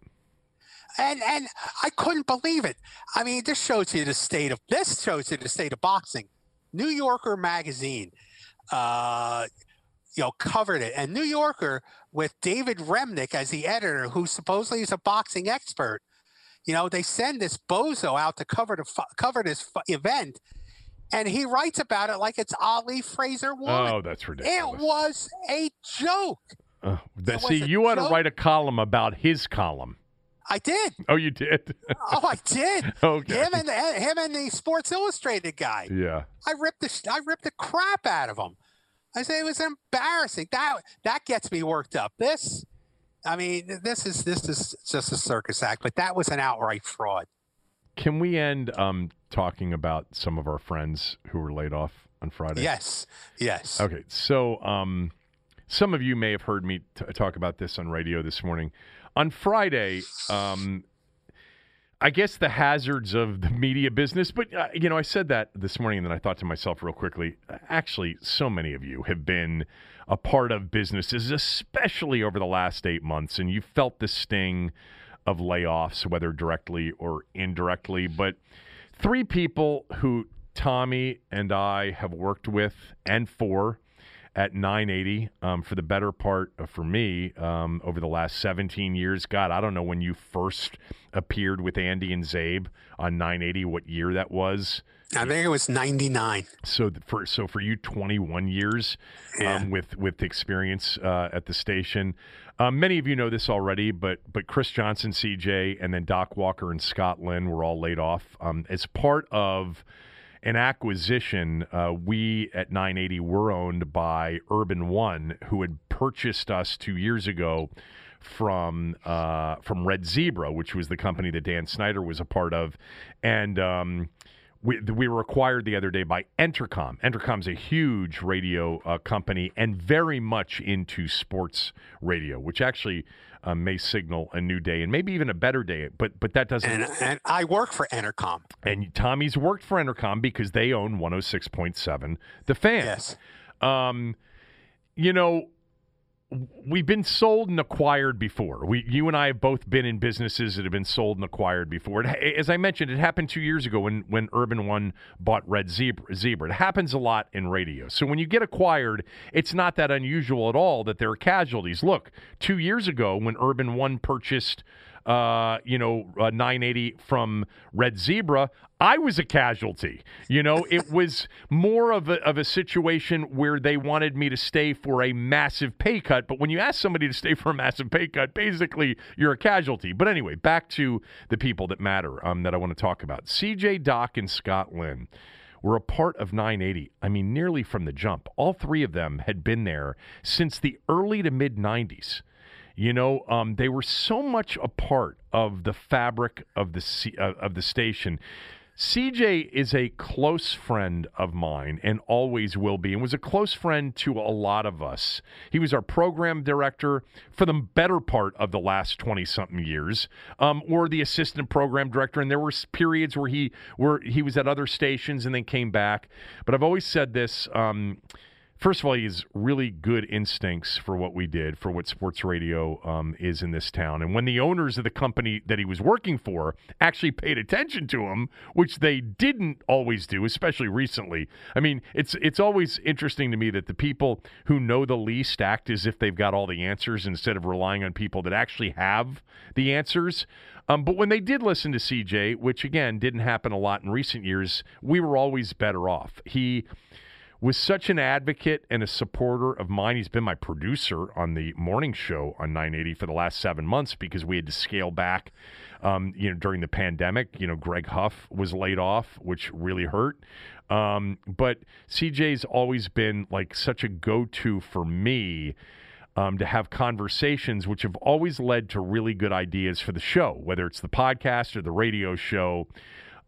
And and I couldn't believe it. I mean, this shows you the state of this shows you the state of boxing. New Yorker magazine, uh, you know, covered it, and New Yorker with David Remnick as the editor, who supposedly is a boxing expert. You know, they send this bozo out to cover the cover this fu- event, and he writes about it like it's Ali Frazier one.
Oh, that's ridiculous!
it was a joke.
Uh, that, see, you ought to write a column about his column.
I did.
Oh, you did. [laughs]
Oh, I did. [laughs]
Okay.
Him and the, him and the Sports Illustrated guy.
yeah.
I ripped the I ripped the crap out of him. I say it was embarrassing. That that gets me worked up. This, I mean, this is this is just a circus act, but that was an outright fraud.
Can we end um, talking about some of our friends who were laid off on Friday?
Yes, yes.
Okay, so um, some of you may have heard me t- talk about this on radio this morning. On Friday, um, I guess the hazards of the media business, but uh, you know, I said that this morning, and then I thought to myself real quickly. Actually, so many of you have been a part of businesses, especially over the last eight months, and you felt the sting of layoffs, whether directly or indirectly. But three people who Tommy and I have worked with and for at 980 um, for the better part uh, for me um, over the last 17 years. God, I don't know when you first appeared with Andy and Zabe on 980, what year that was.
I think it was 99.
So for so for you, 21 years
Yeah.
um, with with experience uh, at the station. Um, many of you know this already, but but Chris Johnson, CJ, and then Doc Walker and Scott Lynn were all laid off um, as part of an acquisition. Uh, we at 980 were owned by Urban One, who had purchased us two years ago from uh, from Red Zebra, which was the company that Dan Snyder was a part of, and. Um, we, we were acquired the other day by Entercom. Entercom's a huge radio uh, company and very much into sports radio, which actually uh, may signal a new day and maybe even a better day. But but that doesn't.
And, and I work for Entercom.
And Tommy's worked for Entercom because they own 106.7 The Fan.
Yes.
Um, you know, we've been sold and acquired before. We, you and I have both been in businesses that have been sold and acquired before. It, as I mentioned, it happened two years ago when when Urban One bought Red Zebra. Zebra. It happens a lot in radio. So when you get acquired, it's not that unusual at all that there are casualties. Look, two years ago when Urban One purchased. Uh, you know, uh, 980 from Red Zebra, I was a casualty. You know, it was more of a, of a situation where they wanted me to stay for a massive pay cut. But when you ask somebody to stay for a massive pay cut, basically you're a casualty. But anyway, back to the people that matter um, that I want to talk about. CJ Doc and Scott Lynn were a part of 980. I mean, nearly from the jump. All three of them had been there since the early to mid 90s. You know, um, they were so much a part of the fabric of the C- uh, of the station. CJ is a close friend of mine and always will be, and was a close friend to a lot of us. He was our program director for the better part of the last twenty something years, um, or the assistant program director. And there were periods where he where he was at other stations and then came back. But I've always said this. Um, First of all, he has really good instincts for what we did, for what sports radio um, is in this town. And when the owners of the company that he was working for actually paid attention to him, which they didn't always do, especially recently. I mean, it's it's always interesting to me that the people who know the least act as if they've got all the answers instead of relying on people that actually have the answers. Um, but when they did listen to CJ, which again didn't happen a lot in recent years, we were always better off. He was such an advocate and a supporter of mine. He's been my producer on the morning show on 980 for the last seven months because we had to scale back, um, you know, during the pandemic. You know, Greg Huff was laid off, which really hurt. Um, but CJ's always been like such a go-to for me. Um, to have conversations which have always led to really good ideas for the show, whether it's the podcast or the radio show.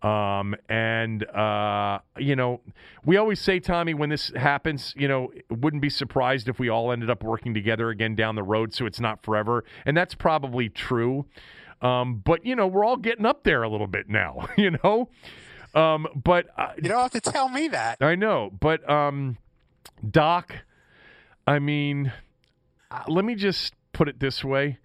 Um, and, uh, you know, we always say, Tommy, when this happens, you know, wouldn't be surprised if we all ended up working together again down the road so it's not forever. And that's probably true. Um, but, you know, we're all getting up there a little bit now, [laughs] you know? Um, but uh,
You don't have to tell me that.
I know, but um, Doc, I mean, uh, let me just put it this way.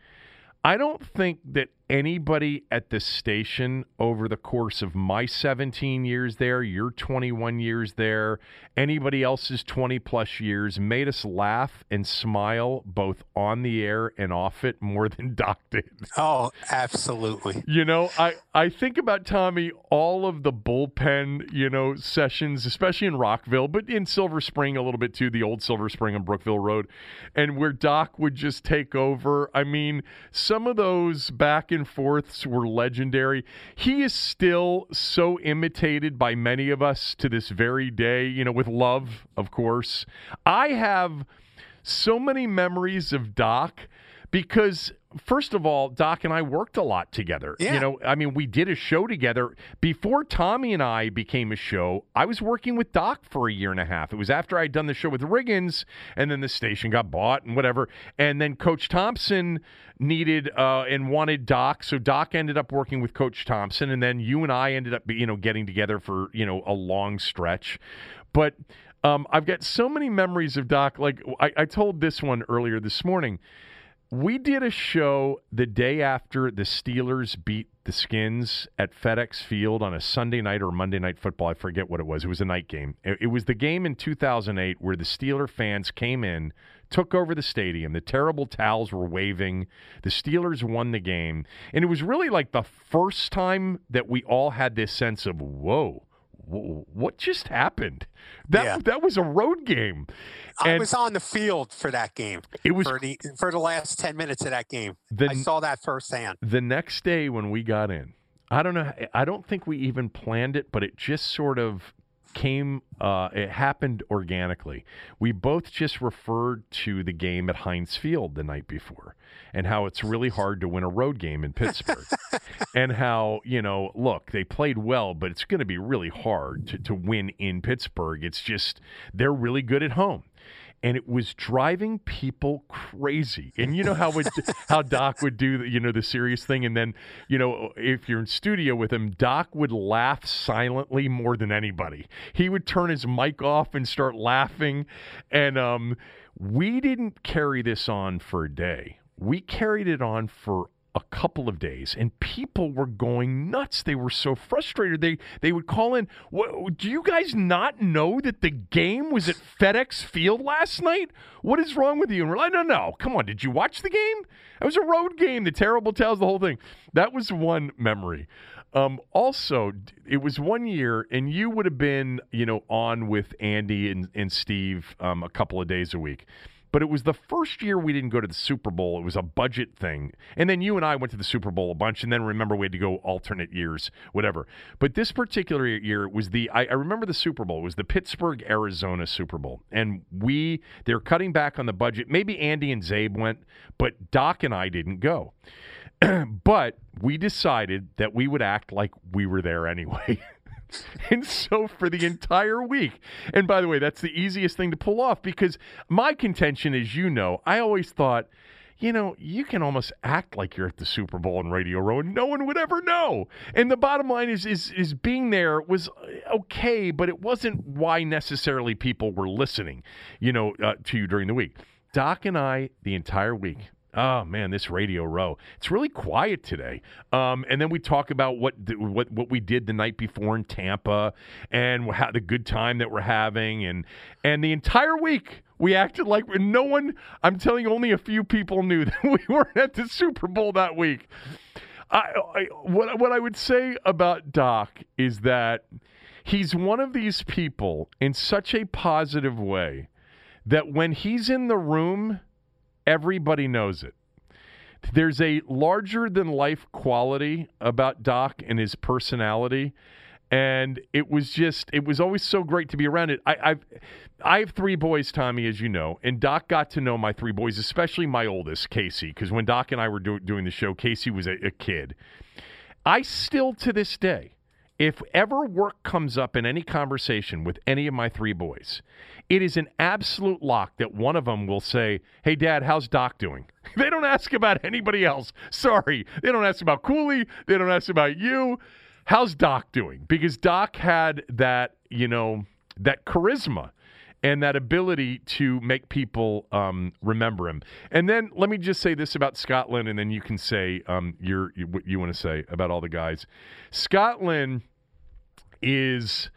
I don't think that anybody at the station over the course of my 17 years there, your 21 years there, anybody else's 20 plus years made us laugh and smile both on the air and off it more than [laughs] Doc did.
Oh, absolutely.
You know, I, I think about Tommy, all of the bullpen, you know, sessions, especially in Rockville, but in Silver Spring a little bit too, the old Silver Spring on Brookville Road, and where Doc would just take over. I mean, some of those back and forths were legendary. He is still so imitated by many of us to this very day, you know, with love, of course. I have so many memories of Doc because first of all, Doc and I worked a lot together.
Yeah.
You know, I mean, we did a show together before Tommy and I became a show. I was working with Doc for a year and a half. It was after I'd done the show with Riggins, and then the station got bought and whatever. And then Coach Thompson needed uh, and wanted Doc, so Doc ended up working with Coach Thompson, and then you and I ended up, you know, getting together for you know a long stretch. But um, I've got so many memories of Doc. Like I, I told this one earlier this morning we did a show the day after the Steelers beat the Skins at FedEx Field on a Sunday night or Monday night football. I forget what it was. It was a night game. It, was the game in 2008 where the Steeler fans came in, took over the stadium. The terrible towels were waving. The Steelers won the game. And it was really like the first time that we all had this sense of, whoa what just happened? That yeah. that was a road game.
And I was on the field for that game.
It was
for the for the last ten minutes of that game. The, I saw that firsthand.
The next day when we got in, I don't know. I don't think we even planned it, but it just sort of came uh, it happened organically. We both just referred to the game at heinz field the night before and how it's really hard to win a road game in pittsburgh [laughs] and how you know look they played well but it's going to be really hard to, to win in pittsburgh. It's just they're really good at home and it was driving people crazy. And you know how would [laughs] how Doc would do the, you know the serious thing, and then you know if you're in studio with him, Doc would laugh silently more than anybody. He would turn his mic off and start laughing, and um, we didn't carry this on for a day. We carried it on for a couple of days and people were going nuts. They were so frustrated. They they would call in. Do you guys not know that the game was at FedEx Field last night? What is wrong with you? And we're like no no. Come on. Did you watch the game? It was a road game. The terrible towels the whole thing. That was one memory. Um, also, it was one year, and you would have been, you know, on with Andy and, and Steve um, a couple of days a week but it was the first year we didn't go to the Super Bowl. It was a budget thing. And then you and I went to the Super Bowl a bunch, and then remember we had to go alternate years, whatever. But this particular year was the, I, I remember the Super Bowl, it was the Pittsburgh, Arizona Super Bowl. And we, they're cutting back on the budget. Maybe Andy and Zabe went, but Doc and I didn't go. [clears throat] but we decided that we would act like we were there anyway. [laughs] [laughs] and so for the entire week, and by the way, that's the easiest thing to pull off because my contention, as you know, I always thought, you know, you can almost act like you're at the Super Bowl in Radio Row, and no one would ever know. And the bottom line is, is, is being there was uh, okay, but it wasn't why necessarily people were listening, you know, uh, to you during the week. Doc and I, the entire week, Oh man, this Radio Row. It's really quiet today. Um, and then we talk about what what what we did the night before in Tampa and how the good time that we're having and and the entire week we acted like no one. I'm telling you, only a few people knew [laughs] that we weren't at the Super Bowl that week. I, I what what I would say about Doc is that he's one of these people in such a positive way that when he's in the room Everybody knows it. There's a larger than life quality about Doc and his personality. And it was just, it was always so great to be around it. I, I've, I have three boys, Tommy, as you know, and Doc got to know my three boys, especially my oldest, Casey, because when Doc and I were do- doing the show, Casey was a, a kid. I still, to this day, if ever work comes up in any conversation with any of my three boys, it is an absolute lock that one of them will say, Hey, Dad, how's Doc doing? [laughs] they don't ask about anybody else. Sorry. They don't ask about Cooley. They don't ask about you. How's Doc doing? Because Doc had that, you know, that charisma and that ability to make people um, remember him. And then let me just say this about Scott Lynn, and then you can say um, your, what you want to say about all the guys. Scott Lynn is.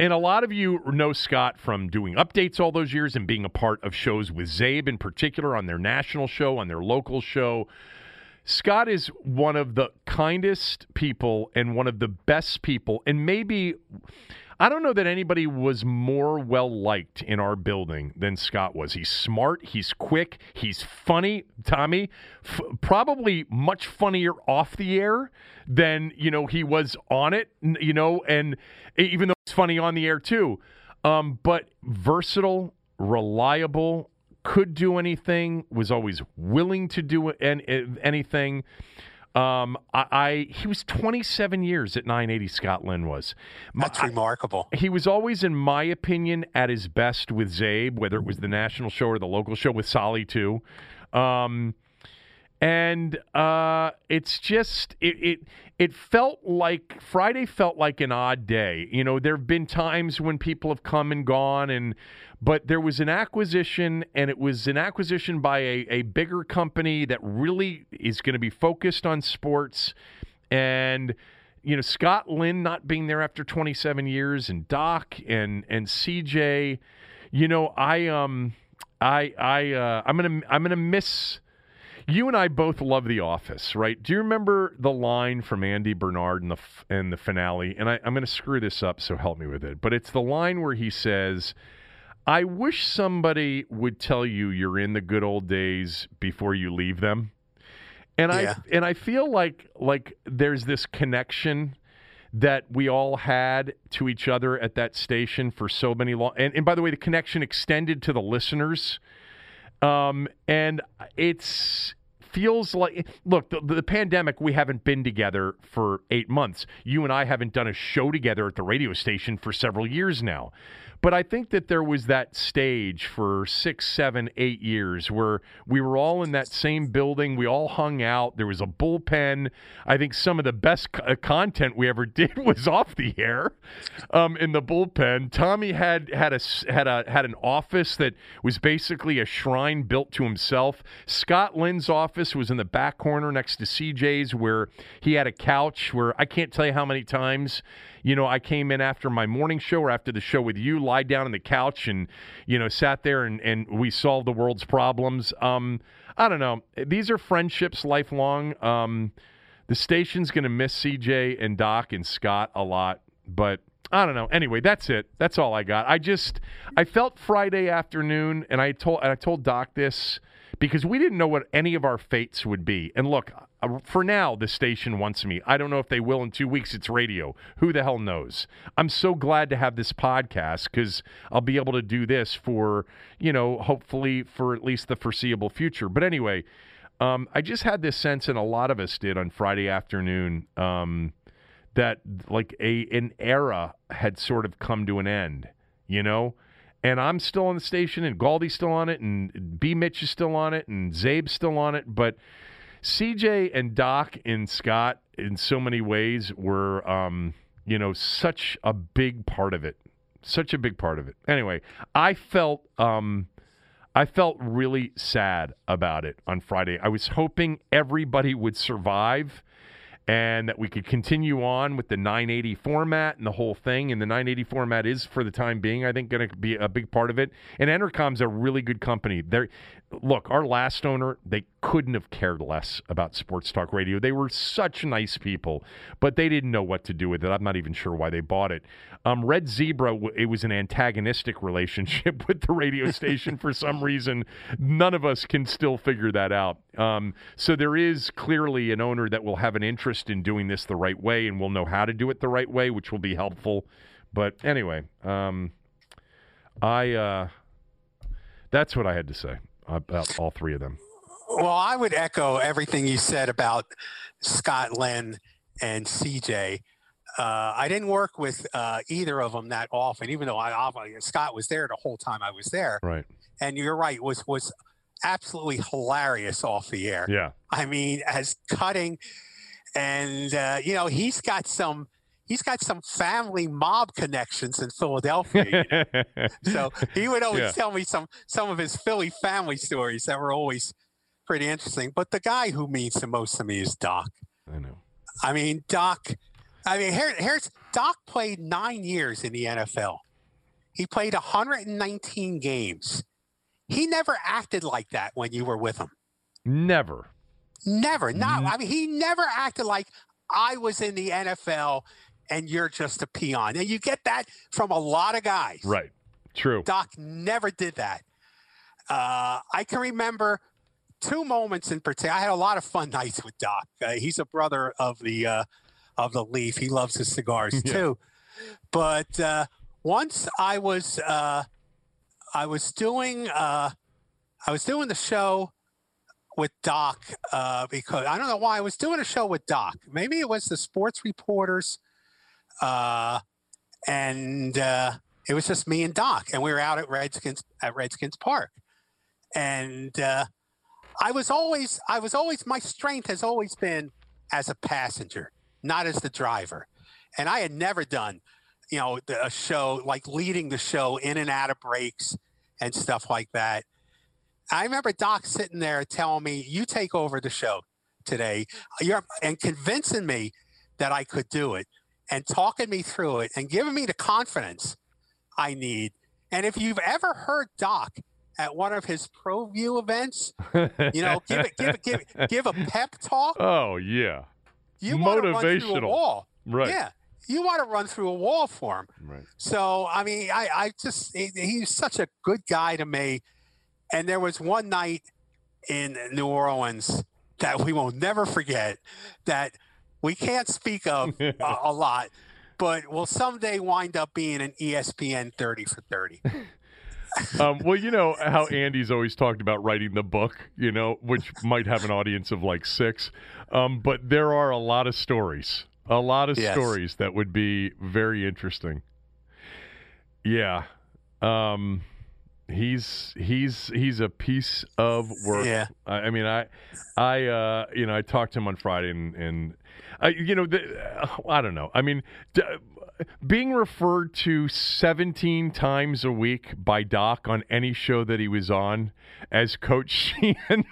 And a lot of you know Scott from doing updates all those years and being a part of shows with Zabe in particular on their national show, on their local show. Scott is one of the kindest people and one of the best people, and maybe I don't know that anybody was more well liked in our building than Scott was. He's smart, he's quick, he's funny. Tommy, f- probably much funnier off the air than you know he was on it. You know, and even though it's funny on the air too, um, but versatile, reliable, could do anything, was always willing to do anything. Um, I, I, he was 27 years at 980. Scott Lynn was.
That's I, remarkable.
He was always, in my opinion, at his best with Zabe, whether it was the national show or the local show with Solly too. Um, and uh, it's just it, it it felt like Friday felt like an odd day. You know, there have been times when people have come and gone, and but there was an acquisition, and it was an acquisition by a, a bigger company that really is going to be focused on sports, and you know Scott Lynn not being there after 27 years, and Doc and and CJ. You know, I um I I uh, I'm gonna I'm gonna miss you and I both love The Office, right? Do you remember the line from Andy Bernard in the in the finale? And I, I'm going to screw this up, so help me with it. But it's the line where he says, "I wish somebody would tell you you're in the good old days before you leave them." And yeah. I and I feel like like there's this connection that we all had to each other at that station for so many long and, and by the way the connection extended to the listeners um, and it's feels like look the, the, pandemic we haven't been together for eight months you and i haven't done a show together at the radio station for several years now but I think that there was that stage for six, seven, eight years where we were all in that same building. We all hung out. There was a bullpen. I think some of the best uh, content we ever [laughs] did was off the air um, in the bullpen. Tommy had had a had a had an office that was basically a shrine built to himself. Scott Lynn's office was in the back corner next to CJ's, where he had a couch. Where I can't tell you how many times you know, I came in after my morning show or after the show with you, lie down on the couch and, you know, sat there and, and we solved the world's problems. Um, I don't know. These are friendships lifelong. Um, the station's going to miss CJ and Doc and Scott a lot, but I don't know. Anyway, that's it. That's all I got. I just I felt Friday afternoon, and I told and I told Doc this because we didn't know what any of our fates would be. And look, uh, for now, the station wants me. I don't know if they will in two weeks. It's radio. Who the hell knows? I'm so glad to have this podcast because I'll be able to do this for, you know, hopefully for at least the foreseeable future. But anyway, um, I just had this sense, and a lot of us did on Friday afternoon, um, that like a an era had sort of come to an end. You know, and I'm still on the station, and Galdi's still on it, and B. Mitch is still on it, and Zabe's still on it. But CJ and Doc and Scott, in so many ways, were, um, you know, such a big part of it. Such a big part of it. Anyway, I felt. Um, I felt really sad about it on Friday. I was hoping everybody would survive and that we could continue on with the 980 format and the whole thing. And the 980 format is, for the time being, I think, going to be a big part of it. And Entercom's a really good company. They're, look, our last owner, they couldn't have cared less about sports talk radio. They were such nice people, but they didn't know what to do with it. I'm not even sure why they bought it. Um, Red Zebra, it was an antagonistic [laughs] relationship with the radio station for some reason. None of us can still figure that out. Um, so there is clearly an owner that will have an interest in doing this the right way and will know how to do it the right way, which will be helpful. But anyway, um, I uh, that's what I had to say about all three of them.
Well, I would echo everything you said about Scott Lynn and CJ. Uh, I didn't work with uh, either of them that often, even though I Scott was there the whole time I was there.
Right.
And you're right was was absolutely hilarious off the air.
Yeah.
I mean, as cutting, and uh, you know he's got some he's got some family mob connections in Philadelphia. You know? [laughs] so he would always yeah. tell me some some of his Philly family stories that were always pretty interesting. But the guy who means the most to me is Doc.
I know.
I mean, Doc I mean, here, here's Doc played nine years in the NFL. He played 119 games. He never acted like that when you were with him.
Never.
Never. Not. I mean, he never acted like I was in the NFL and you're just a peon. And you get that from a lot of guys.
Right. True.
Doc never did that. Uh, I can remember two moments in particular. I had a lot of fun [laughs] nights with Doc. Uh, he's a brother of the uh, of the Leaf. He loves his cigars yeah. too. But uh, once I was uh, I was doing uh, I was doing the show with Doc uh, because I don't know why I was doing a show with Doc. Maybe it was the sports reporters, uh, and uh, it was just me and Doc, and we were out at Redskins at Redskins Park, and I was always, I was always, my strength has always been as a passenger, not as the driver. And I had never done, you know, the, a show like leading the show in and out of breaks and stuff like that. I remember Doc sitting there telling me, "You take over the show today," You're, and convincing me that I could do it, and talking me through it, and giving me the confidence I need. And if you've ever heard Doc at one of his Pro View events, you know, give it, give it, give it, [laughs] give a pep talk.
Oh yeah,
you want to run through a
motivational.
wall,
right.
Yeah, you want to run through a wall for him.
Right.
So I mean, I, I just he, he's such a good guy to me. And there was one night in New Orleans that we will never forget that we can't speak of [laughs] a, a lot, but will someday wind up being an ESPN 30 for 30. [laughs]
um, well, you know how Andy's always talked about writing the book, you know, which might have an audience of like six. Um, but there are a lot of stories, a lot of
Yes.
stories that would be very interesting. Yeah. Um, he's he's he's a piece of work.
Yeah.
I, I mean, I I uh, you know I talked to him on Friday and and I you know the, I don't know. I mean. D- being referred to 17 times a week by Doc on any show that he was on as Coach [laughs] Sheehan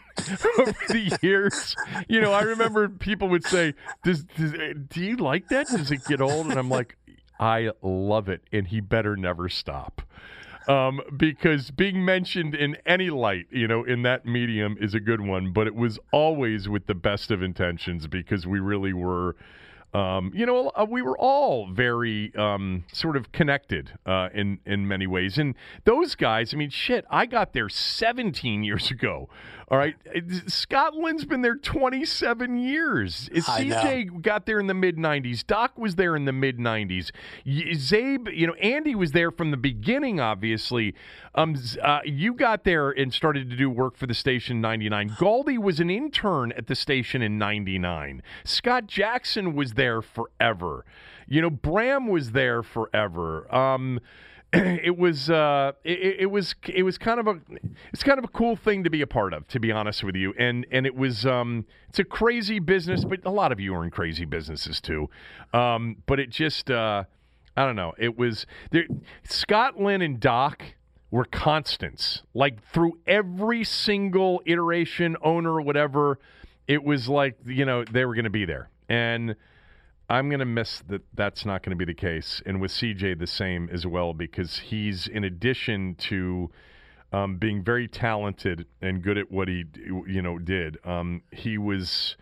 over the years. You know, I remember people would say, does, does, Do you like that? Does it get old? And I'm like, I love it. And he better never stop. Um, because being mentioned in any light, you know, in that medium is a good one, but it was always with the best of intentions because we really were um, you know, uh, we were all very um, sort of connected uh, in in many ways. And those guys, I mean, shit, I got there 17 years ago. All right, It- Scott Lynn's been there 27 years. Is
I know.
CJ got there in the mid 90s. Doc was there in the mid 90s. Zabe, you know, Andy was there from the beginning. Obviously, um, uh, you got there and started to do work for the station in 99. Galdi was an intern at the station in 99. Scott Jackson was there forever. You know, Bram was there forever. Um, [clears throat] it was uh, it, it was it was kind of a it's kind of a cool thing to be a part of, to be honest with you. And and it was um, it's a crazy business, but a lot of you are in crazy businesses too. Um, but it just uh, I don't know. It was there. Scott Lynn and Doc were constants, like through every single iteration, owner, whatever. It was like you know they were going to be there, and I'm going to miss that. That's not going to be the case, and with CJ the same as well because he's in addition to um, being very talented and good at what he you know did. Um, he was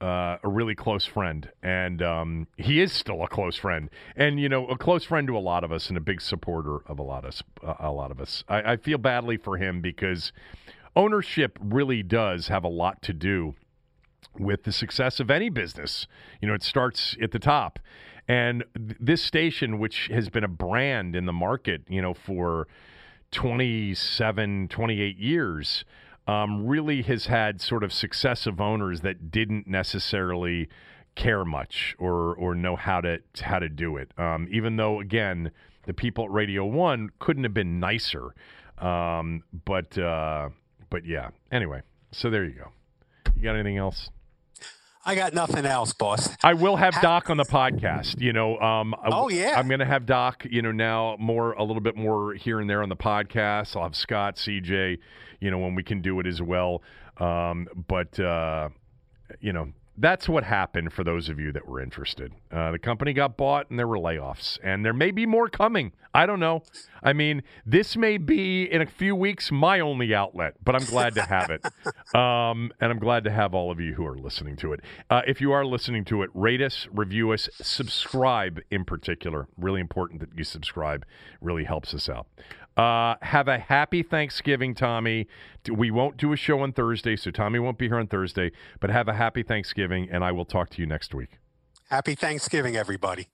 uh, a really close friend, and um, he is still a close friend, and you know a close friend to a lot of us, and a big supporter of a lot of us. A lot of us. I, I feel badly for him because ownership really does have a lot to do with the success of any business. You know, it starts at the top. And th- this station, which has been a brand in the market, you know, for 27, 28 years, um, really has had sort of successive owners that didn't necessarily care much or or know how to how to do it. Um, even though, again, the people at Radio One couldn't have been nicer. Um, but uh, but yeah. Anyway, so there you go. You got anything else?
I got nothing else, boss.
I will have Doc on the podcast. You know, um, I-
Oh, yeah.
I'm going to have Doc. You know, now more a little bit more here and there on the podcast. I'll have Scott, CJ. You know, when we can do it as well. Um, but uh, you know, that's what happened for those of you that were interested. Uh, the company got bought, and there were layoffs, and there may be more coming. I don't know. I mean, this may be in a few weeks my only outlet, but I'm glad to have it, [laughs] um, and I'm glad to have all of you who are listening to it. Uh, if you are listening to it, rate us, review us, subscribe in particular. Really important that you subscribe. Really helps us out. Uh, have a happy Thanksgiving, Tommy. We won't do a show on Thursday, so Tommy won't be here on Thursday. But have a happy Thanksgiving, and I will talk to you next week.
Happy Thanksgiving, everybody.